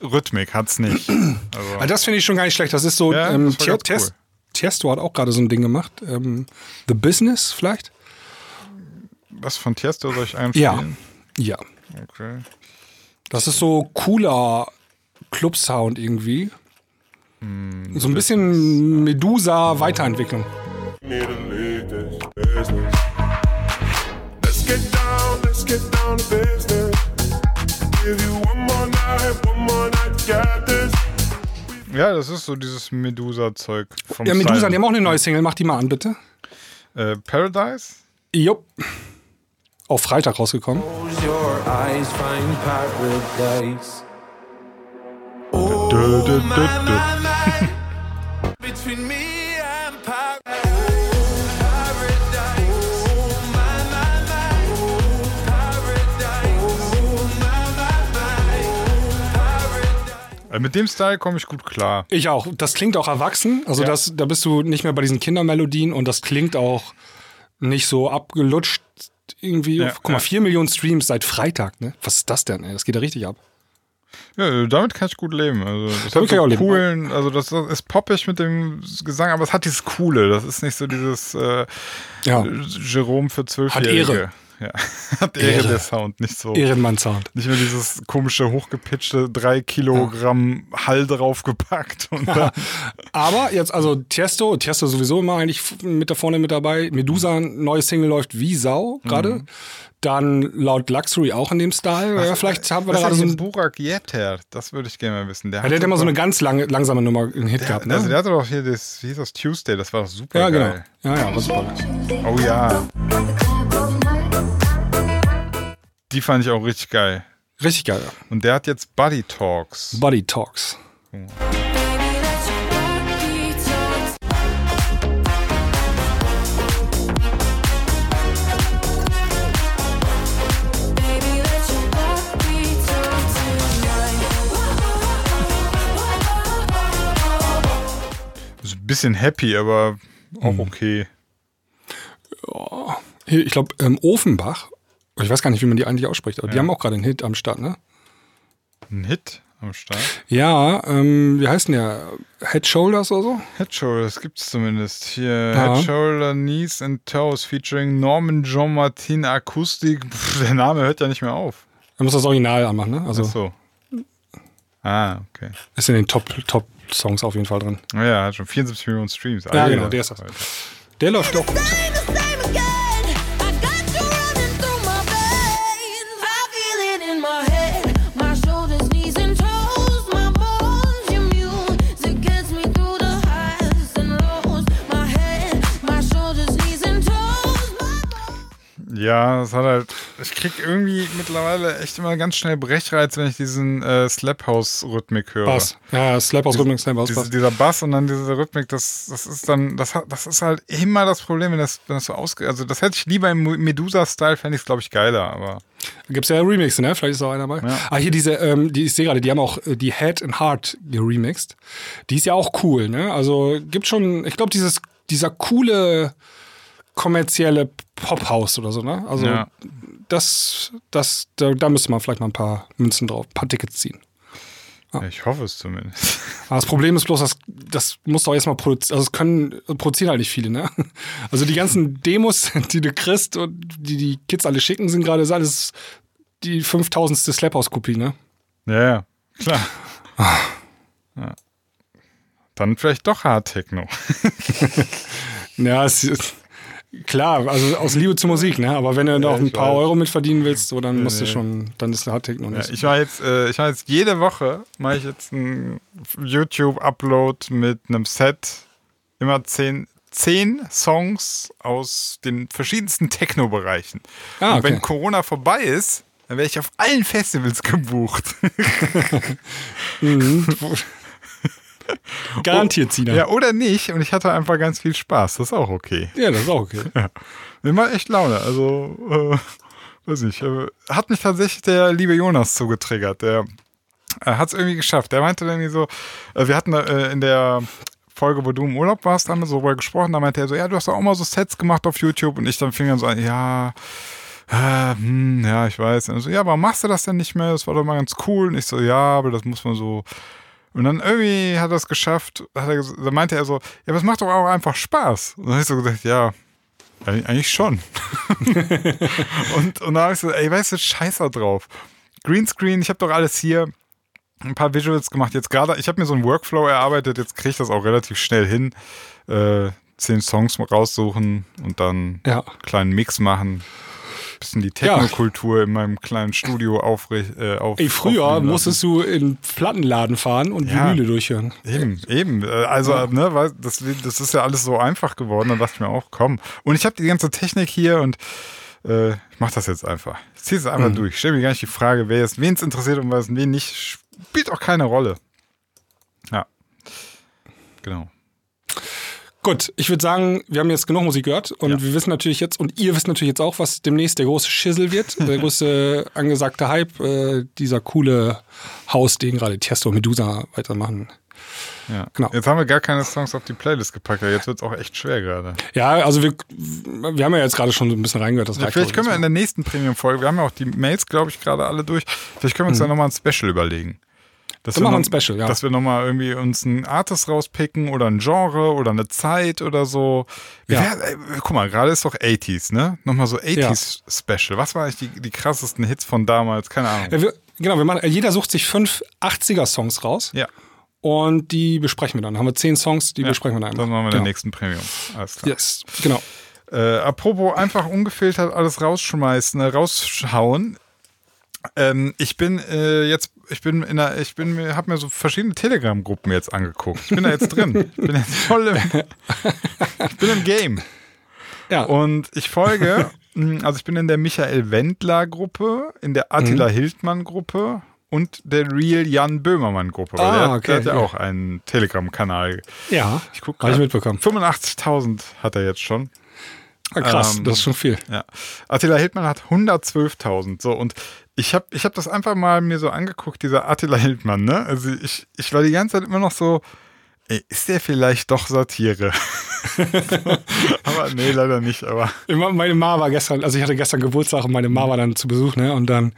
Rhythmik, hat's nicht. Also, Ah, das finde ich schon gar nicht schlecht. Das ist so, Ja, ähm, Ties- cool. Tiesto hat auch gerade so ein Ding gemacht. Ähm, The Business vielleicht? was von Tiesto soll ich Ja. einspielen? Ja. Okay. Das ist so cooler Club-Sound irgendwie. So ein bisschen Medusa-Weiterentwicklung. Let's get down, let's get down to business. Give you one more night, one more night, this. Ja, das ist so dieses Medusa-Zeug vom Ja, Medusa, Simon. die haben auch eine neue Single. Mach die mal an, bitte. Äh, Paradise? Jupp. Auf Freitag rausgekommen. Close your eyes, find paradise. Dö, dö, dö, dö. Between me Mit dem Style komme ich gut klar. Ich auch. Das klingt auch erwachsen. Also Ja. das, da bist du nicht mehr bei diesen Kindermelodien und das klingt auch nicht so abgelutscht. Irgendwie, Ja, guck mal, ja. vier Millionen Streams seit Freitag, ne? Was ist das denn, ey? Das geht ja richtig ab. Ja, damit kann ich gut leben. Also, das Damit hat kann ich auch so leben. coolen, also das ist poppig mit dem Gesang, aber es hat dieses Coole. Das ist nicht so dieses äh, Ja. Jerome für Zwölfjährige. Ehre. Ja. Hat Ehre, Ehre. der Sound, nicht so. Ehrenmann-Sound. Nicht mehr dieses komische, hochgepitchte, drei Kilogramm Hall draufgepackt. Aber jetzt, also Tiesto, Tiesto sowieso immer eigentlich mit da vorne mit dabei. Medusa, neue Single läuft wie Sau gerade. Mhm. Dann laut Luxury auch in dem Style. ja, vielleicht haben wir da was gerade so ein. Burak Yeter? Das würde ich gerne mal wissen. Der, Ja, der hat immer so eine ganz lange, langsame Nummer, einen Hit der, gehabt, also ne? der hatte doch hier das, wie hieß das, Tuesday, das war doch super Ja, genau. geil. Ja, ja, war super. Oh ja. Die fand ich auch richtig geil. Richtig geil. ja. Und der hat jetzt Buddy Talks. Body Talks. Ist ein bisschen happy, aber Mhm. auch okay. Hier, Ich glaube, ähm, Ofenbach, ich weiß gar nicht, wie man die eigentlich ausspricht, aber die haben auch gerade einen Hit am Start, ne? Ein Hit am Start. Ja, ähm, wie heißt denn der? Head Shoulders oder so? Head Shoulders gibt's zumindest. Hier Ja. Head Shoulder, Knees and Toes featuring Norman John Martin Akustik. Pff, der Name hört ja nicht mehr auf. Er muss das Original anmachen, ne? Also Ach so. Ah, okay. ist in den Top, Top Songs auf jeden Fall drin. Naja, hat schon 74 Millionen Streams. Ja, Alter. genau, der ist das. Der läuft doch gut. Ja, das hat halt. Ich krieg irgendwie mittlerweile echt immer ganz schnell Brechreiz, wenn ich diesen äh, Slap House Rhythmik höre. Bass. Ja, Slap aus Rhythmik, Slap Diese, Bass. dieser Bass und dann diese Rhythmik, das, das ist dann, das, hat, das ist halt immer das Problem, wenn das, wenn das so ausge. Also, das hätte ich lieber im Medusa-Style, fände ich es, glaube ich, geiler, aber. Da gibt's ja Remixe, ne? Vielleicht ist auch einer dabei. Ja. Ah, hier diese, ähm, die, ich sehe gerade, die haben auch äh, die Head and Heart geremixed. Die ist ja auch cool, ne? Also gibt schon, ich glaube, dieses, dieser coole kommerzielle Pophouse oder so, ne? Also Ja. das, das, da, da müsste man vielleicht mal ein paar Münzen drauf, ein paar Tickets ziehen. Ja, ich hoffe es zumindest. Aber das Problem ist bloß, das, das muss doch erstmal produzieren. Also es können produzieren halt nicht viele, ne? Also die ganzen Demos, die du kriegst und die die Kids alle schicken, sind gerade ist alles die 5000. Slaphouse-Kopie, ne? Ja, ja, klar. Ja. Dann vielleicht doch Hard Techno. Ja, es ist klar, also aus Liebe zur Musik, ne? Aber wenn du noch ein ich paar weiß. Euro mit verdienen willst, so, dann musst du schon, dann ist der Hardtechno Ja, nicht. ich war jetzt, äh, ich war jetzt jede Woche, mache ich jetzt einen YouTube-Upload mit einem Set, immer zehn, zehn Songs aus den verschiedensten Techno-Bereichen. Ah, Und okay. wenn Corona vorbei ist, dann werde ich auf allen Festivals gebucht. Garantiert, Sina. Ja, oder nicht. Und ich hatte einfach ganz viel Spaß. Das ist auch okay. ja, das ist auch okay. Mir macht echt Laune. Also, äh, weiß nicht. Äh, hat mich tatsächlich der liebe Jonas zugetriggert. Der äh, hat es irgendwie geschafft. Der meinte dann irgendwie so, äh, wir hatten äh, in der Folge, wo du im Urlaub warst, haben wir so darüber gesprochen. Da meinte er so, ja, du hast doch auch mal so Sets gemacht auf YouTube. Und ich dann fing dann so an, ja, äh, hm, ja, ich weiß. Und so, ja, warum machst du das denn nicht mehr? Das war doch mal ganz cool. Und ich so, ja, aber das muss man so. Und dann irgendwie hat er es geschafft. Hat er, ges- da meinte er so, ja, aber es macht doch auch einfach Spaß. Und dann habe ich so gesagt, ja, Eig- Eigentlich schon. und, und dann habe ich so, ey, weißt du, scheiß da drauf. Greenscreen, ich habe doch alles hier. ein paar Visuals gemacht. Jetzt gerade, ich habe mir so einen Workflow erarbeitet, jetzt kriege ich das auch relativ schnell hin. Äh, zehn Songs raussuchen und dann Ja. einen kleinen Mix machen. Bisschen die Technokultur in meinem kleinen Studio aufrichten. Äh, auf, Ey, früher musstest du in Plattenladen fahren und Ja. Vinyle durchhören. Eben, eben. Äh, Also, ne, weil das, das ist ja alles so einfach geworden. Dann dachte ich mir auch, komm. Und ich habe die ganze Technik hier und äh, ich mach das jetzt einfach. Ich ziehe es einfach Mhm. durch. Ich stelle mir gar nicht die Frage, wer es, wen es interessiert und was wen nicht. Spielt auch keine Rolle. Ja. Genau. Gut, ich würde sagen, wir haben jetzt genug Musik gehört und Ja. wir wissen natürlich jetzt, und ihr wisst natürlich jetzt auch, was demnächst der große Schissel wird, der große angesagte Hype, äh, dieser coole Haus, den gerade Tiesto und Medusa weitermachen. Ja. Genau. Jetzt haben wir gar keine Songs auf die Playlist gepackt. Ja, Jetzt wird es auch echt schwer gerade. Ja, also wir, wir haben ja jetzt gerade schon so ein bisschen reingehört. Das reicht, Vielleicht können wir in der nächsten Premium-Folge, wir haben ja auch die Mails, glaube ich, gerade alle durch. Vielleicht können wir uns da nochmal ein Special überlegen. Dass. Dann machen wir ein Special, ja. Dass wir nochmal irgendwie uns einen Artist rauspicken oder ein Genre oder eine Zeit oder so. Ja. wär, ey, guck mal, gerade ist doch 80s, ne? Nochmal so 80s Special. Was waren eigentlich die, die krassesten Hits von damals? Keine Ahnung. Ja, wir, genau, wir machen, jeder sucht sich fünf 80er-Songs raus Ja, und die besprechen wir dann. Haben wir zehn Songs, die ja. besprechen wir dann. Dann machen wir genau. der nächsten Premium. Alles klar. Yes, genau. Äh, apropos einfach ungefiltert alles rausschmeißen, äh, rausschauen. Ähm, ich bin äh, jetzt, ich bin in der, ich bin, mir- hab mir so verschiedene Telegram-Gruppen jetzt angeguckt. Ich bin da jetzt drin. Ich bin jetzt voll im, ich bin im Game. Ja, Und ich folge, mh, also ich bin in der Michael Wendler-Gruppe, in der Attila Mhm. Hildmann-Gruppe und der Real Jan Böhmermann-Gruppe. Ah, der, okay, der hat ja auch einen Telegram-Kanal. ja, Ich guck habe ich mitbekommen. 85.000 hat er jetzt schon. Ah, krass, Ähm, das ist schon viel. Ja. Attila Hildmann hat 112.000. So, und ich habe ich hab das einfach mal mir so angeguckt, dieser Attila Hildmann, ne? Also ich, ich war die ganze Zeit immer noch so, ey, ist der vielleicht doch Satire? aber nee, leider nicht, aber. Meine Ma war gestern, also ich hatte gestern Geburtstag und meine Ma war dann zu Besuch, ne? Und dann,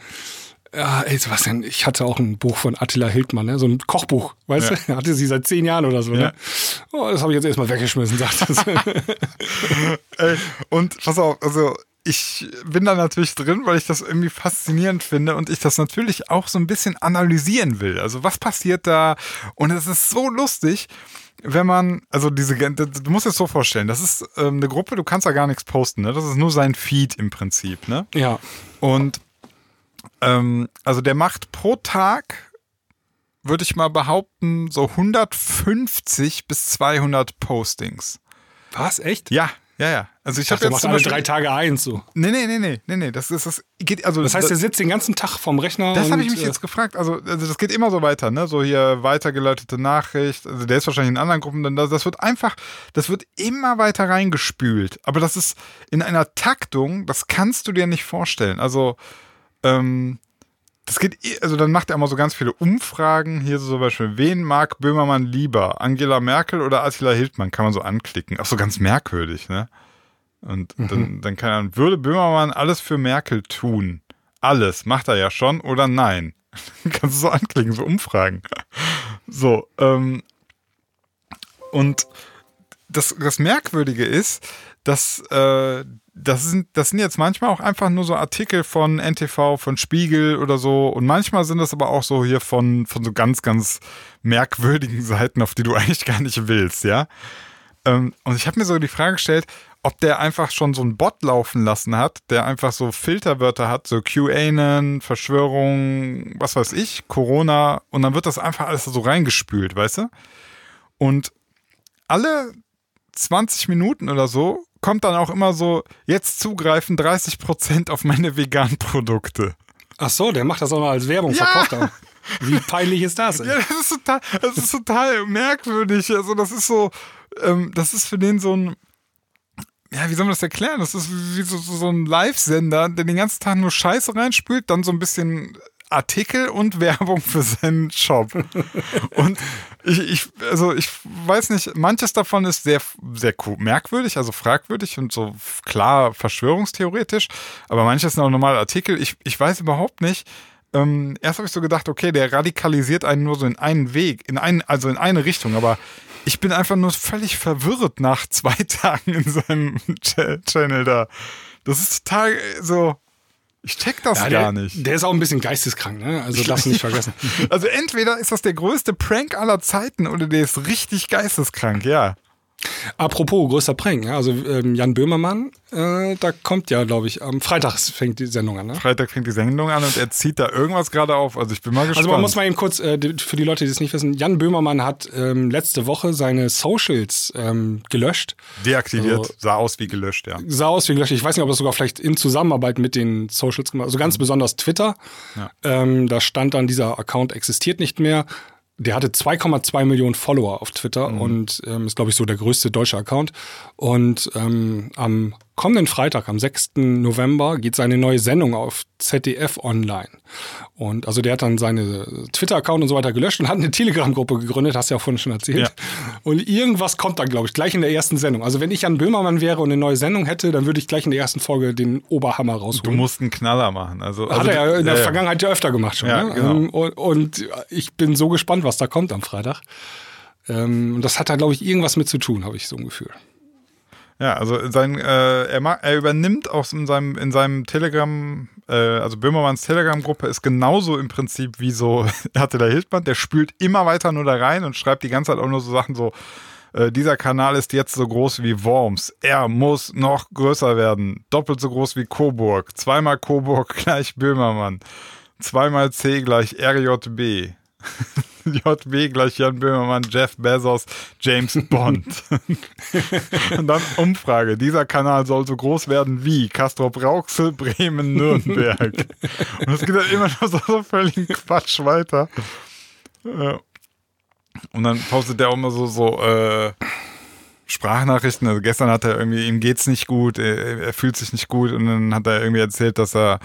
ja, ey, Sebastian, ich hatte auch ein Buch von Attila Hildmann, ne? So ein Kochbuch, weißt Ja. du? Hatte sie seit zehn Jahren oder so, Ja. ne? Oh, das habe ich jetzt erstmal weggeschmissen, sagt sie. Ey, und pass auf, also ich bin da natürlich drin, weil ich das irgendwie faszinierend finde und ich das natürlich auch so ein bisschen analysieren will. Also was passiert da? Und es ist so lustig, wenn man, also diese, du musst es so vorstellen, das ist ähm, eine Gruppe, du kannst da gar nichts posten, ne? Das ist nur sein Feed im Prinzip, ne? ja. Und ähm, also der macht pro Tag, würde ich mal behaupten, so 150 bis 200 Postings. Was, echt? Ja, ja, ja. Also ich Ich habe jetzt macht zum Beispiel- drei Tage eins so. Nee, nee, nee, nee, nee, nee, das ist das geht also Das heißt, der sitzt den ganzen Tag vorm Rechner. das habe ich mich äh, jetzt gefragt. Also, also das geht immer so weiter, ne? So hier weitergeleitete Nachricht. Also der ist wahrscheinlich in anderen Gruppen. Dann das, das wird einfach, das wird immer weiter reingespült. Aber das ist in einer Taktung, das kannst du dir nicht vorstellen. Also ähm, das geht, eh- also dann macht er immer so ganz viele Umfragen. Hier so zum Beispiel, wen mag Böhmermann lieber? Angela Merkel oder Attila Hildmann? Kann man so anklicken. Auch so ganz merkwürdig, ne? Und dann, dann kann er, würde Böhmermann alles für Merkel tun? Alles, macht er ja schon oder nein? Kannst du so anklicken, so Umfragen. So, ähm, und das, das Merkwürdige ist, dass äh, das sind, das sind jetzt manchmal auch einfach nur so Artikel von NTV, von Spiegel oder so. Und manchmal sind das aber auch so hier von, von so ganz, ganz merkwürdigen Seiten, auf die du eigentlich gar nicht willst, ja. Ähm, und ich habe mir so die Frage gestellt, ob der einfach schon so einen Bot laufen lassen hat, der einfach so Filterwörter hat, so QAnon, Verschwörung, was weiß ich, Corona, und dann wird das einfach alles so reingespült, weißt du? Und alle 20 Minuten oder so kommt dann auch immer so, jetzt zugreifen 30% auf meine veganen Produkte. Ach so, der macht das auch noch als Werbung, Ja. verkauft. Wie peinlich ist das? Ey? Ja, das ist total, das ist total merkwürdig. Also, das ist so, ähm, das ist für den so ein, ja, wie soll man das erklären? Das ist wie so, so, so ein Live-Sender, der den ganzen Tag nur Scheiße reinspült, dann so ein bisschen Artikel und Werbung für seinen Shop. und ich, ich, also ich weiß nicht, manches davon ist sehr, sehr merkwürdig, also fragwürdig und so klar verschwörungstheoretisch, aber manches sind auch normale Artikel. Ich, ich weiß überhaupt nicht, ähm, erst habe ich so gedacht, okay, der radikalisiert einen nur so in einen Weg, in einen, also in eine Richtung, aber ich bin einfach nur völlig verwirrt nach zwei Tagen in seinem Ch Channel da. Das ist total so, Ich check das Ja, gar der, nicht. Der ist auch ein bisschen geisteskrank, ne? Also das nicht vergessen. Also entweder ist das der größte Prank aller Zeiten oder der ist richtig geisteskrank, ja. Apropos größter Prank, also ähm, Jan Böhmermann, äh, da kommt ja, glaube ich, am Freitag fängt die Sendung an, ne? Freitag fängt die Sendung an und er zieht da irgendwas gerade auf. Also ich bin mal gespannt. Also man muss mal eben kurz, äh, für die Leute, die es nicht wissen, Jan Böhmermann hat ähm, letzte Woche seine Socials ähm, gelöscht. Deaktiviert, Also- sah aus wie gelöscht, ja. Sah aus wie gelöscht. Ich weiß nicht, ob das sogar vielleicht in Zusammenarbeit mit den Socials gemacht Also ganz besonders Twitter. Ja. Ähm, da stand dann, dieser Account existiert nicht mehr. Der hatte 2,2 Millionen Follower auf Twitter und ähm, ist, glaube ich, so der größte deutsche Account. Und ähm, am kommenden Freitag, am 6. November, geht seine neue Sendung auf ZDF online. Und also der hat dann seine Twitter-Account und so weiter gelöscht und hat eine Telegram-Gruppe gegründet, hast du ja vorhin schon erzählt. Ja. Und irgendwas kommt dann, glaube ich, gleich in der ersten Sendung. Also wenn ich Jan Böhmermann wäre und eine neue Sendung hätte, dann würde ich gleich in der ersten Folge den Oberhammer Du rausholen. musst einen Knaller machen. Also, Hat also, er ja in der ja. Vergangenheit ja öfter gemacht schon. Ja, ne? genau. Ähm, und, und ich bin so gespannt, was da kommt am Freitag. Ähm, und das hat da, glaube ich, irgendwas mit zu tun, habe ich so ein Gefühl. Ja, also sein, äh, er, ma- er übernimmt aus in seinem, in seinem Telegram, äh, also Böhmermanns Telegram-Gruppe ist genauso im Prinzip wie so Attila Hildmann, der spült immer weiter nur da rein und schreibt die ganze Zeit auch nur so Sachen so, äh, dieser Kanal ist jetzt so groß wie Worms. Er muss noch größer werden. Doppelt so groß wie Coburg. Zweimal Coburg gleich Böhmermann. Zweimal C gleich RJB. JB gleich Jan Böhmermann, Jeff Bezos, James Bond. Und dann Umfrage. Dieser Kanal soll so groß werden wie Castrop Rauxel, Bremen, Nürnberg. Und es geht dann immer noch so, so völligen Quatsch weiter. Ja. Und dann postet der auch immer so, so äh, Sprachnachrichten. Also gestern hat er irgendwie, ihm geht's nicht gut, er, er fühlt sich nicht gut und dann hat er irgendwie erzählt, dass er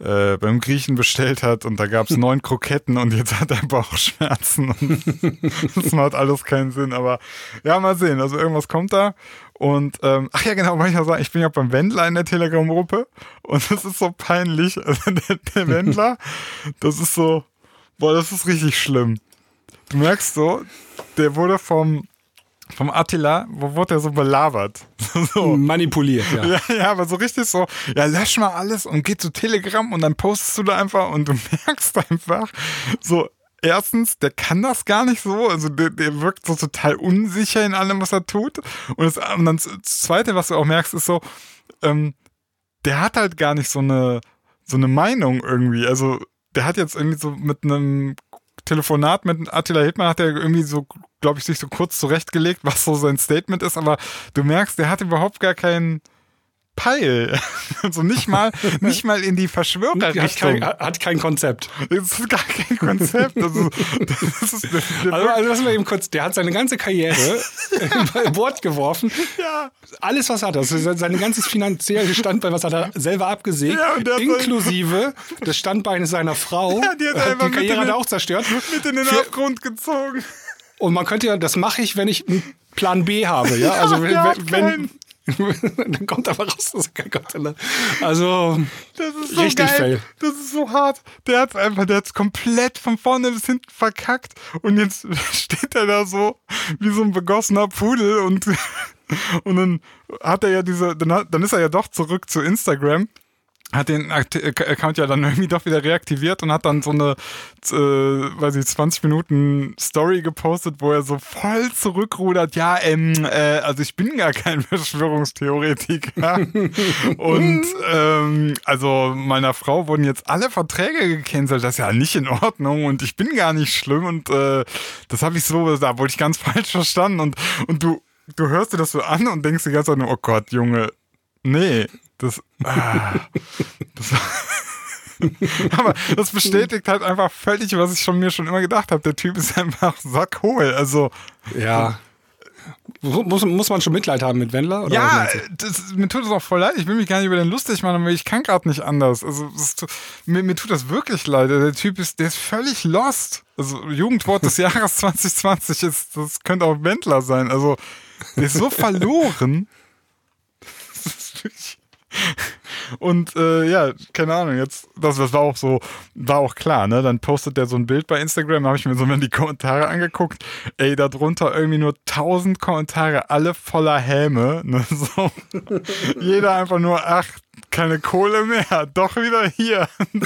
äh, beim Griechen bestellt hat und da gab es neun Kroketten und jetzt hat er Bauchschmerzen und das macht alles keinen Sinn. Aber ja, mal sehen. Also irgendwas kommt da. Und ähm, ach ja, genau, wollte ich noch sagen, ich bin ja beim Wendler in der Telegram-Gruppe und das ist so peinlich. Also der, der Wendler, das ist so, boah, das ist richtig schlimm. Du merkst so, der wurde vom, vom Attila, wo wurde der so belabert? so. Manipuliert, ja. Ja, ja, aber so richtig so, ja, lösch mal alles und geh zu Telegram und dann postest du da einfach und du merkst einfach so, erstens, der kann das gar nicht so, also der, der wirkt so total unsicher in allem, was er tut. Und, das, und dann das Zweite, was du auch merkst, ist so, ähm, der hat halt gar nicht so eine, so eine Meinung irgendwie. Also der hat jetzt irgendwie so mit einem Telefonat mit Attila Hildmann hat er irgendwie so, glaube ich, sich so kurz zurechtgelegt, was so sein Statement ist, aber du merkst, der hat überhaupt gar keinen Peil. Also nicht mal, nicht mal in die Hat kein, Verschwörerrichtung. hat kein Konzept. Das ist gar kein Konzept. Also, das ist, der, Also, also lassen wir eben kurz, der hat seine ganze Karriere in Bord geworfen. ja, Alles, was er hat, also sein ganzes finanzielles Standbein, was hat er selber abgesägt, Ja, hat inklusive des Standbeines seiner Frau. Ja, die hat Äh, einfach die Karriere in hat er den- auch zerstört. mit in den Abgrund gezogen. Und man könnte ja, das mache ich, wenn ich einen Plan B habe, ja. Also wenn, hat wenn, dann kommt aber raus, dass er kein Gott. Also Das ist so Richtig geil. fail. Das ist so hart. Der hat einfach, der hat's komplett von vorne bis hinten verkackt. Und jetzt steht er da so wie so ein begossener Pudel und, und dann hat er ja diese, dann, hat, dann ist er ja doch zurück zu Instagram. Hat den Account ja dann irgendwie doch wieder reaktiviert und hat dann so eine, äh, weiß ich, 20 Minuten Story gepostet, wo er so voll zurückrudert. Ja, ähm, äh, also ich bin gar kein Verschwörungstheoretiker. und ähm, also meiner Frau wurden jetzt alle Verträge gecancelt. Das ist ja nicht in Ordnung und ich bin gar nicht schlimm und äh, das habe ich so, da wurde ich ganz falsch verstanden und, und du, du hörst dir das so an und denkst die ganze Zeit nur, oh Gott, Junge, nee, das, ah, das aber das bestätigt halt einfach völlig, was ich schon mir schon immer gedacht habe. Der Typ ist einfach sackhohl. Also ja. Muss, muss man schon Mitleid haben mit Wendler? Oder ja, das, mir tut es auch voll leid. Ich will mich gar nicht über den lustig machen, aber ich kann gerade nicht anders. Also das mir, mir tut das wirklich leid. Der Typ ist, der ist völlig lost. Also Jugendwort des Jahres 2020 ist, das könnte auch Wendler sein. Also der ist so verloren. Und äh, ja, keine Ahnung, jetzt, das, das war auch so, war auch klar, ne? Dann postet der so ein Bild bei Instagram, habe ich mir so mal die Kommentare angeguckt. Ey, da drunter irgendwie nur tausend Kommentare, alle voller Häme. Ne? So. Jeder einfach nur, ach, keine Kohle mehr, doch wieder hier.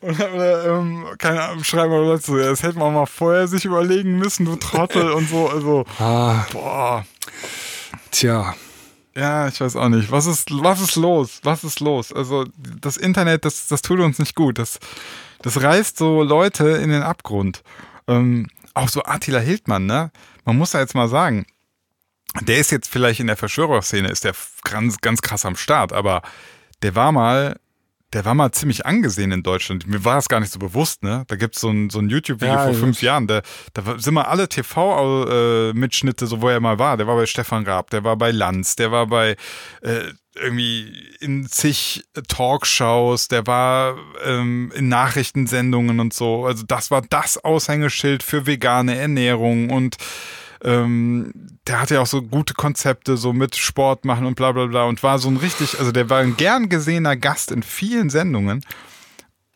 oder, oder ähm, keine Ahnung, schreiben wir dazu, das hätte man mal vorher sich überlegen müssen, du Trottel und so. Also, Ah, boah. tja. Ja, ich weiß auch nicht. Was ist, was ist los? Was ist los? Also, das Internet, das, das tut uns nicht gut. Das, das reißt so Leute in den Abgrund. Ähm, auch so Attila Hildmann, ne? Man muss da jetzt mal sagen, der ist jetzt vielleicht in der Verschwörerszene, ist der ganz, ganz krass am Start, aber der war mal, der war mal ziemlich angesehen in Deutschland. Mir war das gar nicht so bewusst, ne? Da gibt's so ein, so ein YouTube-Video Ja, vor fünf Jahren, da, da sind mal alle TV-Mitschnitte, so wo er mal war. Der war bei Stefan Raab, der war bei Lanz, der war bei äh, irgendwie in zig Talkshows, der war ähm, in Nachrichtensendungen und so. Also das war das Aushängeschild für vegane Ernährung und ähm, der hatte ja auch so gute Konzepte, so mit Sport machen und bla bla bla und war so ein richtig, also der war ein gern gesehener Gast in vielen Sendungen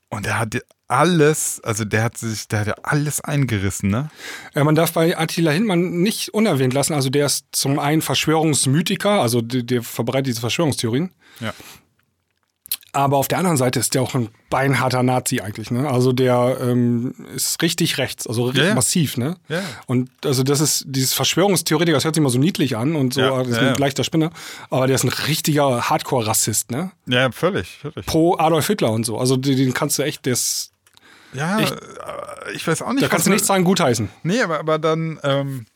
und der hat alles, also der hat sich, der hat ja alles eingerissen, ne? Ja, man darf bei Attila Hindmann nicht unerwähnt lassen. Also der ist zum einen Verschwörungsmythiker, also der, der verbreitet diese Verschwörungstheorien. Ja. Aber auf der anderen Seite ist der auch ein beinharter Nazi eigentlich, ne? Also der ähm, ist richtig rechts, also Ja, ja. massiv, ne? Ja. Und also das ist dieses Verschwörungstheoretiker, das hört sich immer so niedlich an und so, Ja, das ist ein leichter Spinner, aber der ist ein richtiger Hardcore-Rassist, ne? Ja, völlig, völlig. Pro Adolf Hitler und so. Also den, den kannst du echt, der ist, Ja, Ich- äh, ich weiß auch nicht. da kannst du nichts sagen gutheißen. Nee, aber, aber dann, ähm,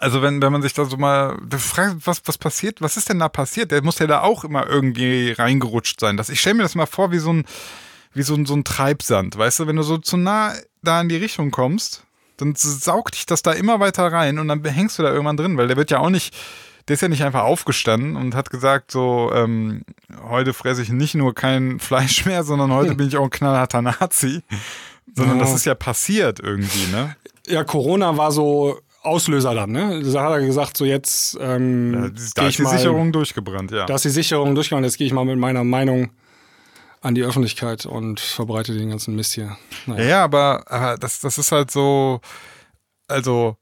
also wenn, wenn man sich da so mal du fragst, was, was passiert, was ist denn da passiert? Der muss ja da auch immer irgendwie reingerutscht sein. Das, ich stelle mir das mal vor wie so ein, wie so ein, so ein Treibsand, weißt du, wenn du so zu nah da in die Richtung kommst, dann saugt dich das da immer weiter rein und dann hängst du da irgendwann drin, weil der wird ja auch nicht, der ist ja nicht einfach aufgestanden und hat gesagt, so, ähm, heute fresse ich nicht nur kein Fleisch mehr, sondern heute bin ich auch ein knallharter Nazi. Sondern Ja. das ist ja passiert irgendwie, ne? Ja, Corona war so Auslöser dann, ne? Da hat er gesagt, so jetzt ähm, Ja, da ist die mal, Sicherung durchgebrannt, ja. da ist die Sicherung durchgegangen, jetzt gehe ich mal mit meiner Meinung an die Öffentlichkeit und verbreite den ganzen Mist hier. ja, Naja. ja, aber, aber das, das ist halt so, also,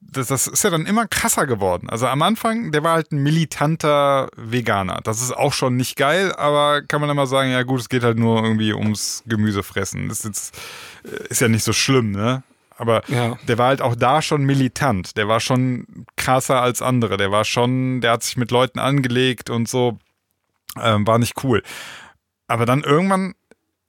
das, das ist ja dann immer krasser geworden. Also am Anfang, der war halt ein militanter Veganer. Das ist auch schon nicht geil, aber kann man dann mal sagen, ja gut, es geht halt nur irgendwie ums Gemüsefressen. Das ist, jetzt, äh, ist ja nicht so schlimm, ne? Aber Ja. der war halt auch da schon militant. Der war schon krasser als andere. Der war schon, der hat sich mit Leuten angelegt und so. Ähm, war nicht cool. Aber dann irgendwann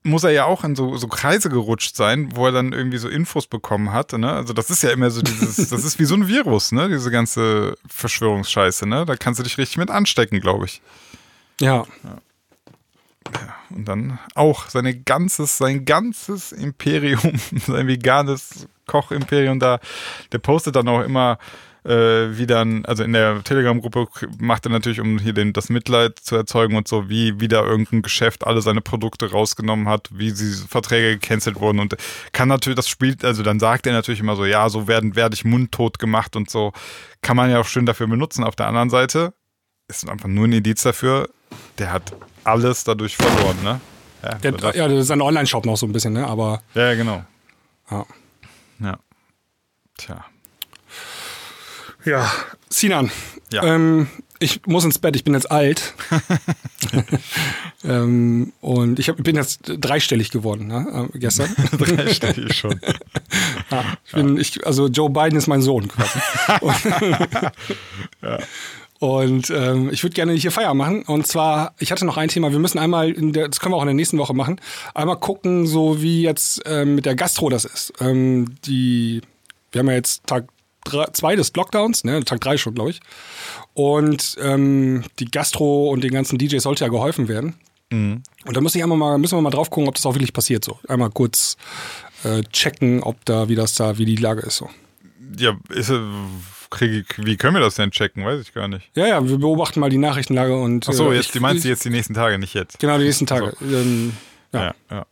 muss er ja auch in so, so Kreise gerutscht sein, wo er dann irgendwie so Infos bekommen hat. Ne? Also das ist ja immer so dieses, das ist wie so ein Virus, ne? Diese ganze Verschwörungsscheiße, ne? Da kannst du dich richtig mit anstecken, glaube ich. ja. Und dann auch seine ganzes, sein ganzes Imperium, sein veganes Kochimperium da, der postet dann auch immer äh, wie dann, also in der Telegram-Gruppe macht er natürlich, um hier den, das Mitleid zu erzeugen und so, wie wieder irgendein Geschäft alle seine Produkte rausgenommen hat, wie sie Verträge gecancelt wurden und kann natürlich, das spielt, also dann sagt er natürlich immer so, ja, so werden, werde ich mundtot gemacht und so, kann man ja auch schön dafür benutzen. Auf der anderen Seite ist einfach nur ein Indiz dafür, der hat alles dadurch verloren, ne? Ja, Der, das- ja, das ist ein Online-Shop noch so ein bisschen, ne? Aber ja, genau. Ja. Tja. Ja, Sinan. Ja. Ähm, ich muss ins Bett, ich bin jetzt alt. ähm, und ich hab, bin jetzt dreistellig geworden, ne, äh, gestern. Dreistellig schon. Ja, ich bin, ich, also Joe Biden ist mein Sohn quasi. Und ähm, ich würde gerne hier Feier machen. Und zwar, ich hatte noch ein Thema. Wir müssen einmal, in der, das können wir auch in der nächsten Woche machen, einmal gucken, so wie jetzt ähm, mit der Gastro das ist. Ähm, die, wir haben ja jetzt Tag drei, zwei des Lockdowns, ne, Tag drei schon, glaube ich. Und ähm, die Gastro und den ganzen DJs sollte ja geholfen werden. Und da muss ich einmal mal, müssen wir mal drauf gucken, ob das auch wirklich passiert. So einmal kurz äh, checken, ob da, wie das da, wie die Lage ist. So. Ja, ist, äh, krieg ich, wie können wir das denn checken? Weiß ich gar nicht. Ja, ja, wir beobachten mal die Nachrichtenlage und. Ach so, äh, jetzt, ich- die meinst du jetzt die nächsten Tage, nicht jetzt. Genau, die nächsten Tage. Ähm, ja. Ja, ja.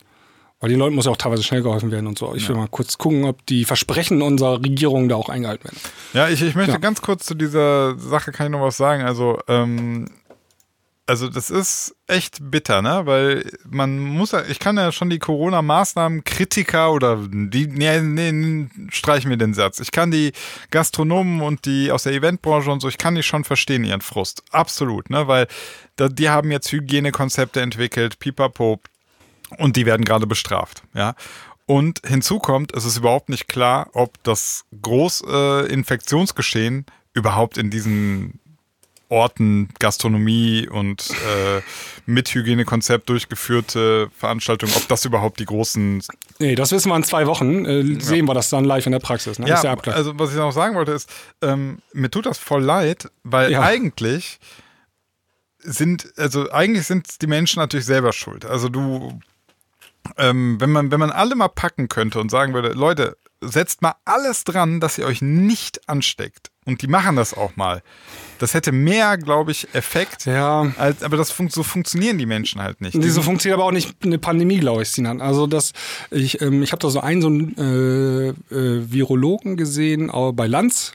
Weil den Leuten muss ja auch teilweise schnell geholfen werden und so. Ich will mal kurz gucken, ob die Versprechen unserer Regierung da auch eingehalten werden. Ja, ich, ich möchte Ja. ganz kurz zu dieser Sache kann ich noch was sagen. Also, ähm, also das ist echt bitter, ne? Weil man muss ja, ich kann ja schon die Corona-Maßnahmen Kritiker oder die, nee, nee, streichen wir den Satz. Ich kann die Gastronomen und die aus der Eventbranche und so, ich kann die schon verstehen, ihren Frust. Absolut, ne? Weil die haben jetzt Hygienekonzepte entwickelt, pipapo, und die werden gerade bestraft, ja. Und hinzu kommt, es ist überhaupt nicht klar, ob das große äh, Infektionsgeschehen überhaupt in diesen Orten, Gastronomie und äh, mit Hygienekonzept durchgeführte Veranstaltungen, ob das überhaupt die großen Nee, das wissen wir in zwei Wochen. Äh, Sehen wir das dann live in der Praxis. Ne? ja, Abgleich. also was ich noch sagen wollte ist, ähm, mir tut das voll leid, weil Ja. eigentlich sind, also eigentlich sind die Menschen natürlich selber schuld. Also du, ähm, wenn man, wenn man alle mal packen könnte und sagen würde, Leute, setzt mal alles dran, dass ihr euch nicht ansteckt. Und die machen das auch mal. Das hätte mehr, glaube ich, Effekt. ja. Als, aber das fun so funktionieren die Menschen halt nicht. Die sind- funktioniert aber auch nicht eine Pandemie, glaube ich, Sinan. Also das, ich, ähm, ich habe da so einen so einen äh, äh, Virologen gesehen äh, bei Lanz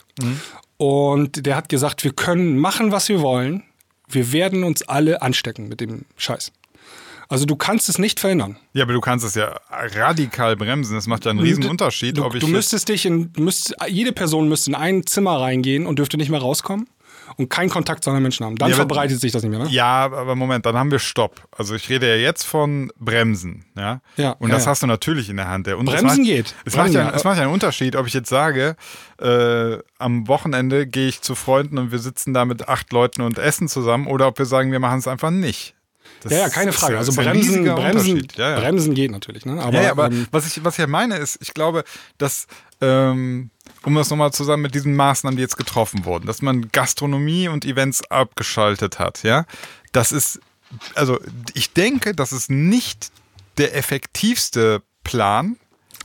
und der hat gesagt, wir können machen, was wir wollen. Wir werden uns alle anstecken mit dem Scheiß. Also du kannst es nicht verhindern. ja, aber du kannst es ja radikal bremsen. Das macht ja einen riesen Unterschied, Du, ob ich du müsstest dich in, du müsstest, jede Person müsste in ein Zimmer reingehen und dürfte nicht mehr rauskommen und keinen Kontakt zu anderen Menschen haben. Dann Ja, aber- verbreitet sich das nicht mehr. Ne? Ja, aber Moment, dann haben wir Stopp. Also ich rede ja jetzt von Bremsen, ja. Ja, Und das ja. hast du natürlich in der Hand. Der- Bremsen macht, geht. Es macht, Bremsen, ja. es macht ja einen Unterschied, ob ich jetzt sage, äh, am Wochenende gehe ich zu Freunden und wir sitzen da mit acht Leuten und essen zusammen oder ob wir sagen, wir machen es einfach nicht. Das Ja, ja, keine Frage. Also Bremsen, Bremsen. Ja, ja. Bremsen geht natürlich. Ne? Aber, ja, ja, aber ähm, was, ich, was ich ja meine ist, ich glaube, dass, ähm, um das nochmal zusammen mit diesen Maßnahmen, die jetzt getroffen wurden, dass man Gastronomie und Events abgeschaltet hat, ja, das ist, also ich denke, das ist nicht der effektivste Plan,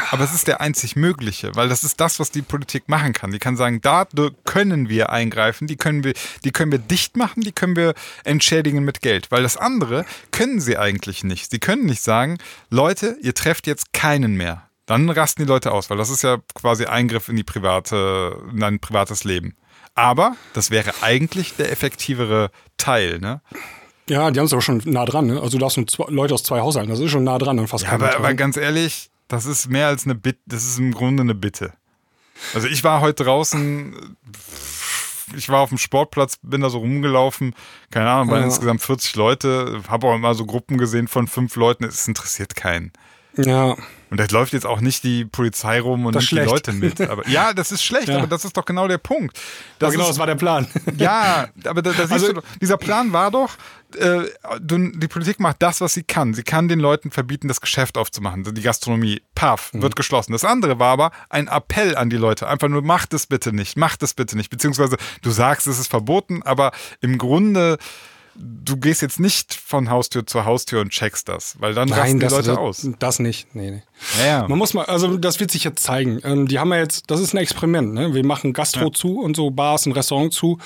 aber es ist der einzig mögliche, weil das ist das, was die Politik machen kann. Die kann sagen, da können wir eingreifen, die können wir, die können wir dicht machen, die können wir entschädigen mit Geld, weil das andere können sie eigentlich nicht. Sie können nicht sagen, Leute, ihr trefft jetzt keinen mehr. Dann rasten die Leute aus, weil das ist ja quasi Eingriff in die private, in ein privates Leben. Aber das wäre eigentlich der effektivere Teil, ne? ja, die haben es aber schon nah dran. Ne? Also du darfst nur zwei, Leute aus zwei Haushalten, das ist schon nah dran an fast Ja, aber, aber ganz ehrlich, das ist mehr als eine Bitte, das ist im Grunde eine Bitte. Also ich war heute draußen, ich war auf dem Sportplatz, bin da so rumgelaufen, keine Ahnung, waren Ja. insgesamt 40 Leute, habe auch immer so Gruppen gesehen von fünf Leuten, es interessiert keinen. Ja, Und da läuft jetzt auch nicht die Polizei rum und nimmt die. Leute mit. Aber, ja, das ist schlecht, Ja. aber das ist doch genau der Punkt. das genau, ist, das war der Plan. ja, aber da, da siehst Also- du, dieser Plan war doch, äh, die Politik macht das, was sie kann. Sie kann den Leuten verbieten, das Geschäft aufzumachen, die Gastronomie. Paff, Mhm. wird geschlossen. Das andere war aber ein Appell an die Leute. Einfach nur, macht es bitte nicht, macht es bitte nicht. Beziehungsweise, du sagst, es ist verboten, aber im Grunde, du gehst jetzt nicht von Haustür zu Haustür und checkst das, weil dann rasten die das, Leute das, aus. das nicht. Nee, nee. Ja, ja. Man muss mal, also das wird sich jetzt zeigen. Ähm, die haben ja jetzt, das ist ein Experiment, ne? Wir machen Gastro zu und so Bars und Restaurants zu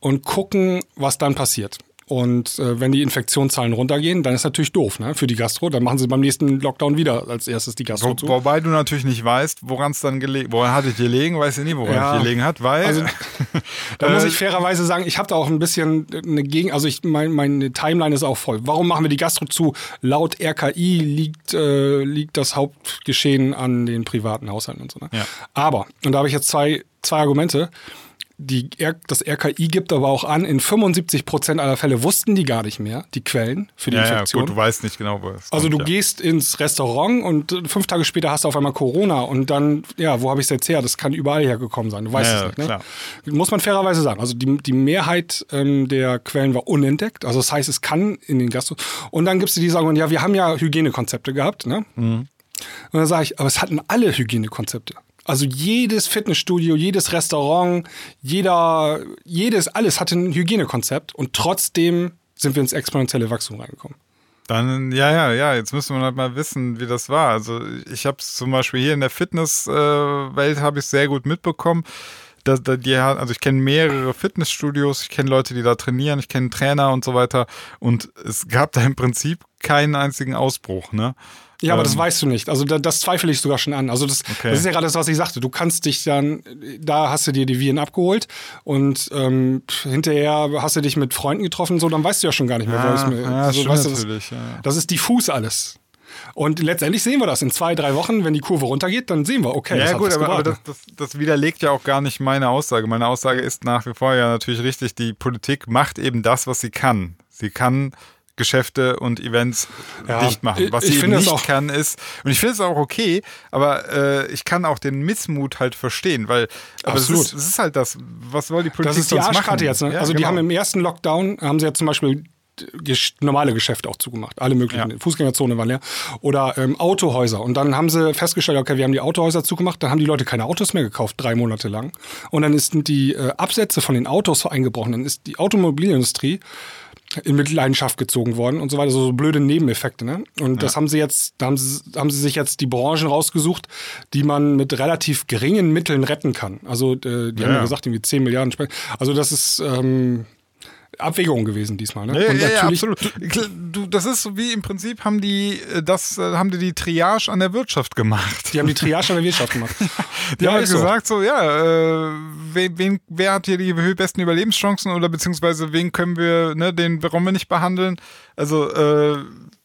und gucken, was dann passiert. Und äh, wenn die Infektionszahlen runtergehen, dann ist natürlich doof, ne? Für die Gastro. Dann machen sie beim nächsten Lockdown wieder als erstes die Gastro Wo, zu. wobei du natürlich nicht weißt, woran es dann gelegen Woran hat es gelegen, weißt du nie, woran Ja. es gelegen hat, weil. Also, Da muss Äh, ich fairerweise sagen, ich habe da auch ein bisschen eine Gegen, also ich mein, meine Timeline ist auch voll. Warum machen wir die Gastro zu? Laut RKI liegt, äh, liegt das Hauptgeschehen an den privaten Haushalten und so. Ne? Ja. Aber, und da habe ich jetzt zwei, zwei Argumente. Die, R- das RKI gibt aber auch an, in 75 Prozent aller Fälle wussten die gar nicht mehr, die Quellen für die ja, ja, Infektion. gut, du weißt nicht genau, wo es Also kommt, du ja. gehst ins Restaurant und äh, fünf Tage später hast du auf einmal Corona und dann, ja, wo habe ich es jetzt her? Das kann überall hergekommen sein. Du weißt Ja, es ja, nicht. Ne? klar. Muss man fairerweise sagen. Also die, die Mehrheit ähm, der Quellen war unentdeckt. Also das heißt, es kann in den Gastro. Und dann gibst du die sagen, ja, wir haben ja Hygienekonzepte gehabt. Ne? Mhm. Und dann sage ich, aber es hatten alle Hygienekonzepte. Also jedes Fitnessstudio, jedes Restaurant, jeder, jedes, alles hatte ein Hygienekonzept und trotzdem sind wir ins exponentielle Wachstum reingekommen. Dann, ja, ja, ja, jetzt müsste man halt mal wissen, wie das war. Also ich habe es zum Beispiel hier in der Fitnesswelt äh, habe ich sehr gut mitbekommen. da, da, die, also ich kenne mehrere Fitnessstudios, ich kenne Leute, die da trainieren, ich kenne Trainer und so weiter. Und es gab da im Prinzip keinen einzigen Ausbruch, ne? Ja, aber das Ähm, weißt du nicht. Also da, das zweifle ich sogar schon an. Also das, Okay. das ist ja gerade das, was ich sagte. Du kannst dich dann, da hast du dir die Viren abgeholt und ähm, hinterher hast du dich mit Freunden getroffen, so dann weißt du ja schon gar nicht mehr. Ja, was mir, ja, so, weißt du, das, ja. das ist diffus alles. Und letztendlich sehen wir das. In zwei, drei Wochen, wenn die Kurve runtergeht, dann sehen wir, okay, das Ja, gut, aber, aber das, das, das widerlegt ja auch gar nicht meine Aussage. Meine Aussage ist nach wie vor ja natürlich richtig, die Politik macht eben das, was sie kann. Sie kann Geschäfte und Events Ja, dicht machen. Was ich sie eben finde nicht auch- kann, ist, und ich finde es auch okay, aber äh, ich kann auch den Missmut halt verstehen, weil aber es Absolut. ist, es ist halt das, was soll die Politik Das ist die sonst Arschkarte machen? jetzt. Ne? Ja, also die genau. haben im ersten Lockdown, haben sie ja zum Beispiel normale Geschäfte auch zugemacht. Alle möglichen. Ja. Fußgängerzone war leer. Oder ähm, Autohäuser. Und dann haben sie festgestellt, okay, wir haben die Autohäuser zugemacht. Dann haben die Leute keine Autos mehr gekauft, drei Monate lang. Und dann ist die äh, Absätze von den Autos eingebrochen. Dann ist die Automobilindustrie in Mitleidenschaft gezogen worden und so weiter, so, so blöde Nebeneffekte. Ne? Und das haben sie jetzt, da haben sie, haben sie sich jetzt die Branchen rausgesucht, die man mit relativ geringen Mitteln retten kann. Also äh, die haben Ja. ja gesagt, irgendwie 10 Milliarden Spenden. Also das ist ähm, Abwägung gewesen diesmal. Ne? Ja, und ja, ja, absolut. Du, das ist so wie im Prinzip haben die äh, das äh, haben die die Triage an der Wirtschaft gemacht. Die haben die Triage in der Wirtschaft gemacht. Die Ja, haben halt ist so. gesagt, so, ja, äh, wen, wer hat hier die besten Überlebenschancen oder beziehungsweise wen können wir, ne, den warum wir nicht behandeln? Also, äh,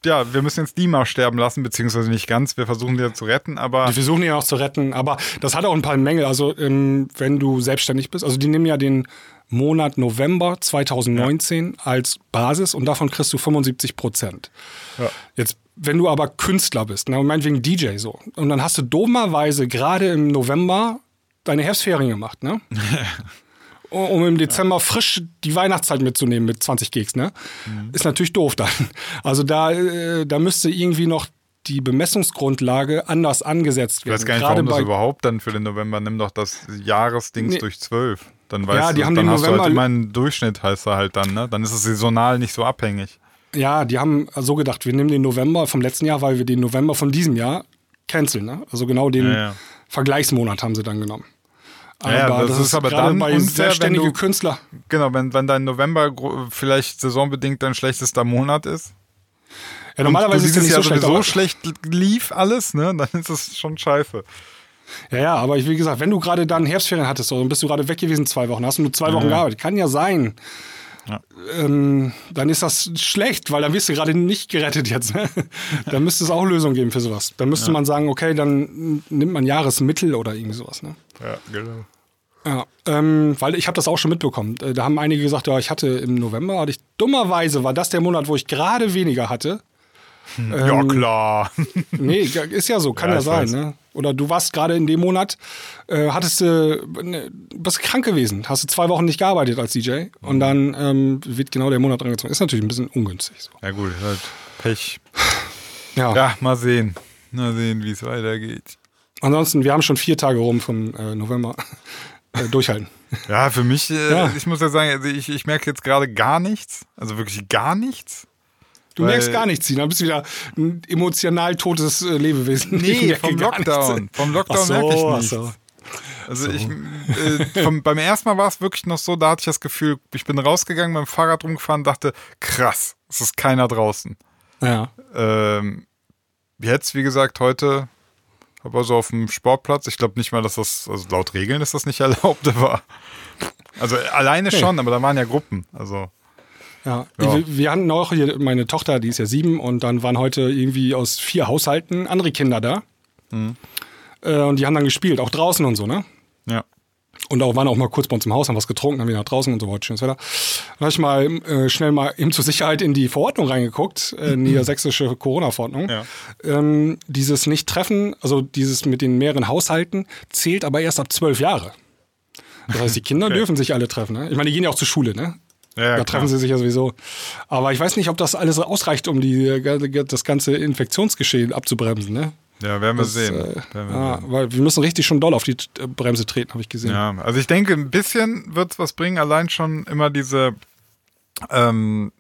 ja, wir müssen jetzt die mal sterben lassen, beziehungsweise nicht ganz, wir versuchen die ja zu retten, aber Die versuchen ihn auch zu retten, aber das hat auch ein paar Mängel. Also, ähm, wenn du selbstständig bist, also die nehmen ja den Monat November 2019 als Basis und davon kriegst du 75 Prozent. Ja. Jetzt, wenn du aber Künstler bist, ne, meinetwegen DJ so, und dann hast du dummerweise gerade im November deine Herbstferien gemacht, ne? um im Dezember frisch die Weihnachtszeit mitzunehmen mit 20 Gigs, ne? Ist natürlich doof dann. Also da, äh, da müsste irgendwie noch die Bemessungsgrundlage anders angesetzt ich werden. weiß gar nicht, Gerade warum das überhaupt dann für den November, nimm doch das Jahresdings Nee. durch zwölf. Dann weißt Ja, die du, haben dann den hast du November- halt immer einen Durchschnitt, heißt er halt dann, ne? Dann ist es saisonal nicht so abhängig. Ja, die haben so gedacht, wir nehmen den November vom letzten Jahr, weil wir den November von diesem Jahr canceln. Ne? Also genau den Ja, ja. Vergleichsmonat haben sie dann genommen. Aber Ja, das ist aber gerade dann bei unfair, wenn selbstständigen du- Künstler. Genau, wenn, wenn dein November vielleicht saisonbedingt dein schlechtester Monat ist. Ja, normalerweise ist du es nicht so schlecht. sowieso Aber, schlecht lief alles, ne? Dann ist es schon scheiße. Ja, ja, aber ich, wie gesagt, wenn du gerade dann Herbstferien hattest so, und bist du gerade weg gewesen zwei Wochen, hast du nur zwei Wochen gearbeitet, kann ja sein. Ja. Ähm, dann ist das schlecht, weil dann wirst du gerade nicht gerettet jetzt. Ne? dann müsste es auch Lösungen geben für sowas. Dann müsste man sagen, okay, dann nimmt man Jahresmittel oder irgendwie sowas. Ne? Ja, genau. Ja, ähm, weil ich habe das auch schon mitbekommen. Äh, Da haben einige gesagt, ja, ich hatte im November, hatte ich dummerweise war das der Monat, wo ich gerade weniger hatte. ja, klar. Nee, ja, ist ja so, kann Ja, ja, sein. Ne? Oder du warst gerade in dem Monat, äh, hattest du, ne, bist krank gewesen, hast du zwei Wochen nicht gearbeitet als DJ und dann ähm, wird genau der Monat angezogen. Ist natürlich ein bisschen ungünstig. So. Ja, gut, halt Pech. Ja. Ja, mal sehen. Mal sehen, wie es weitergeht. Ansonsten, wir haben schon vier Tage rum vom äh, November. äh, durchhalten. Ja, für mich, äh, Ja. ich muss ja sagen, also ich, ich merke jetzt gerade gar nichts. Also wirklich gar nichts. Du Weil- merkst gar nichts. Du bist wieder ein emotional totes äh, Lebewesen. Nee, vom Lockdown. Vom Lockdown so, merke ich nichts. so. Also ich, äh, vom, beim ersten Mal war es wirklich noch so, da hatte ich das Gefühl, ich bin rausgegangen, mit dem Fahrrad rumgefahren, dachte, krass, es ist keiner draußen. Ja. Ähm, jetzt, wie gesagt, heute aber so auf dem Sportplatz. Ich glaube nicht mal, dass das, also laut Regeln ist das nicht erlaubt, aber also alleine schon, aber da waren ja Gruppen. Also Ja, Ja. Wir, wir hatten auch hier meine Tochter, die ist ja sieben, und dann waren heute irgendwie aus vier Haushalten andere Kinder da. Mhm. Äh, und die haben dann gespielt, auch draußen und so, ne? ja. Und auch waren auch mal kurz bei uns im Haus, haben was getrunken, haben wieder nach draußen und so weiter. Schönes Wetter. Dann habe ich mal äh, schnell mal eben zur Sicherheit in die Verordnung reingeguckt, äh, niedersächsische Corona-Verordnung. Ja. Ähm, dieses Nicht-Treffen, also dieses mit den mehreren Haushalten, zählt aber erst ab zwölf Jahre. Das heißt, die Kinder dürfen sich alle treffen. Ne? Ich meine, die gehen ja auch zur Schule, ne? Ja, da treffen sie sich ja sowieso. Aber ich weiß nicht, ob das alles ausreicht, um die, das ganze Infektionsgeschehen abzubremsen. Ne? Ja, werden wir Das, sehen. äh, Werden wir ah, sehen. weil wir müssen richtig schon doll auf die äh, Bremse treten, habe ich gesehen. Ja, also ich denke, ein bisschen wird es was bringen, allein schon immer diese, ähm,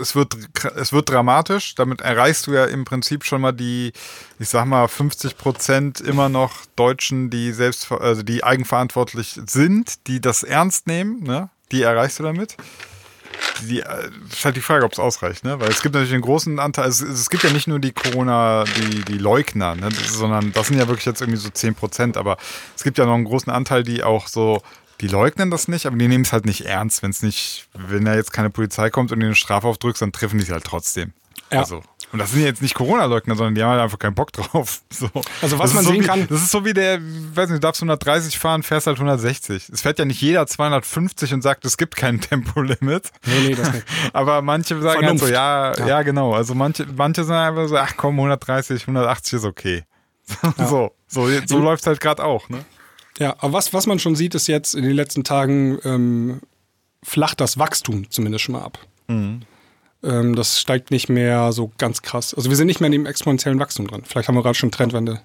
es wird, es wird dramatisch. Damit erreichst du ja im Prinzip schon mal die, ich sag mal, 50 Prozent immer noch Deutschen, die selbst, also die eigenverantwortlich sind, die das ernst nehmen, ne? Die erreichst du damit. Die, äh, ist halt die Frage, ob es ausreicht, ne? Weil es gibt natürlich einen großen Anteil, es, es gibt ja nicht nur die Corona, die, die Leugner, ne? Das, sondern das sind ja wirklich jetzt irgendwie so 10 Prozent, aber es gibt ja noch einen großen Anteil, die auch so, die leugnen das nicht, aber die nehmen es halt nicht ernst, wenn es nicht, wenn da jetzt keine Polizei kommt und ihnen eine Strafe aufdrückst, dann treffen die es halt trotzdem. Ja. Also. Und das sind ja jetzt nicht Corona-Leugner, sondern die haben halt einfach keinen Bock drauf. So. Also was das man ist so sehen wie, kann- Das ist so wie der, weiß nicht, du darfst 130 fahren, fährst halt 160. Es fährt ja nicht jeder 250 und sagt, es gibt kein Tempolimit. Nee, nee, das nicht. Aber manche sagen halt so, ja, ja, Ja. genau. Also manche, manche sagen einfach so, ach komm, 130, 180 ist okay. So, so, so läuft halt gerade auch, ne? Ja, aber was, was man schon sieht, ist jetzt in den letzten Tagen ähm, flacht das Wachstum zumindest schon mal ab. Mhm. Ähm, das steigt nicht mehr so ganz krass. Also wir sind nicht mehr in dem exponentiellen Wachstum drin. Vielleicht haben wir gerade schon Trendwende.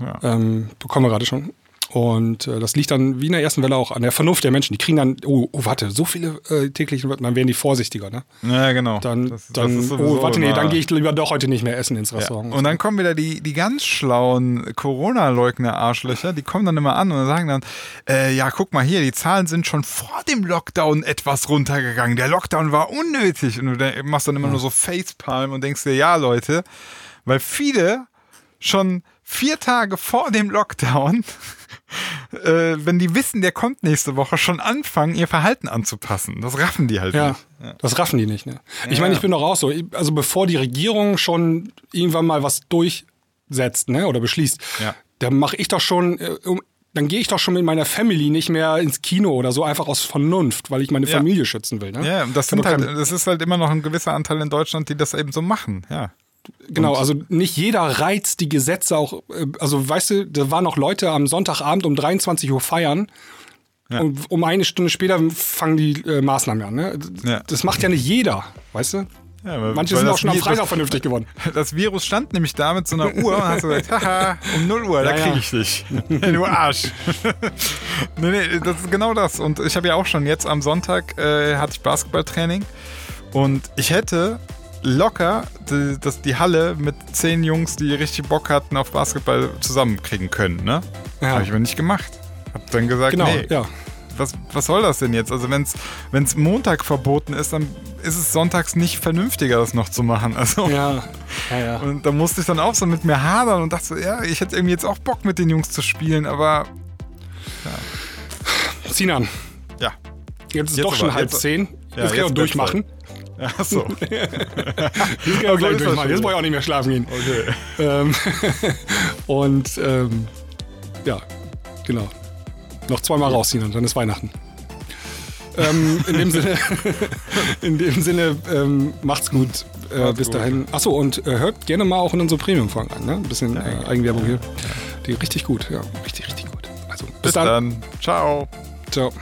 Ja. Ähm, bekommen wir gerade schon. Und äh, das liegt dann wie in der ersten Welle auch an der Vernunft der Menschen. Die kriegen dann, oh, oh warte, so viele äh, täglichen, dann werden die vorsichtiger, ne? Ja, genau. Dann, Das- das dann sowieso oh, warte, nee, dann gehe ich lieber doch heute nicht mehr essen ins Ja. Restaurant. Und dann kommen wieder die, die ganz schlauen Corona-Leugner-Arschlöcher, die kommen dann immer an und sagen dann, äh, ja, guck mal hier, die Zahlen sind schon vor dem Lockdown etwas runtergegangen. Der Lockdown war unnötig. Und du machst dann immer nur so Facepalm und denkst dir, ja, Leute, weil viele schon vier Tage vor dem Lockdown, äh, wenn die wissen, der kommt nächste Woche, schon anfangen, ihr Verhalten anzupassen. Das raffen die halt Ja, nicht. das raffen die nicht. Ne? Ich Ja. meine, ich bin doch auch so. Also bevor die Regierung schon irgendwann mal was durchsetzt ne, oder beschließt, Ja. dann mache ich doch schon, äh, dann gehe ich doch schon mit meiner Family nicht mehr ins Kino oder so, einfach aus Vernunft, weil ich meine Ja. Familie schützen will. Ne? Ja, das sind halt, das ist halt immer noch ein gewisser Anteil in Deutschland, die das eben so machen, ja. Genau, also nicht jeder reizt die Gesetze auch. äh, Also weißt du, da waren noch Leute am Sonntagabend um 23 Uhr feiern. Und um eine Stunde später fangen die äh, Maßnahmen an. Ne? Ja. Das macht ja nicht jeder, weißt du? Ja, Manche sind auch schon am Freitag das- vernünftig geworden. Das Virus stand nämlich da mit so einer Uhr und hast gesagt, haha, um 0 Uhr, da Ja, ja. kriege ich dich. du Arsch. nee, nee, das ist genau das. Und ich habe ja auch schon jetzt am Sonntag äh, hatte ich Basketballtraining und ich hätte locker die, das, die Halle mit zehn Jungs, die richtig Bock hatten auf Basketball zusammenkriegen können, ne? Ja. Habe ich aber nicht gemacht. Hab dann gesagt, Genau, nee, ja. was, was soll das denn jetzt? Also wenn es Montag verboten ist, dann ist es sonntags nicht vernünftiger, das noch zu machen. Also Ja, ja, ja. und da musste ich dann auch so mit mir hadern und dachte so, ja, ich hätte irgendwie jetzt auch Bock mit den Jungs zu spielen, aber Sinan, ja. jetzt ist Jetzt doch schon aber, halb jetzt- zehn. Ja, Jetzt kann ich auch jetzt durchmachen. Ja, so. Durchmachen. schon. Jetzt brauche ich auch nicht mehr schlafen gehen. Okay. Ähm, und ähm, ja, genau. Noch zweimal rausziehen und dann ist Weihnachten. Ähm, in dem Sinne, in dem Sinne ähm, macht's gut. Äh, Macht's bis gut. dahin. Achso, und äh, hört gerne mal auch in unsere Premium-Folgen an. Ne? Ein bisschen äh, Eigenwerbung hier. Die richtig gut, ja. Richtig, richtig gut. Also, bis, Bis dann. dann. Ciao. Ciao.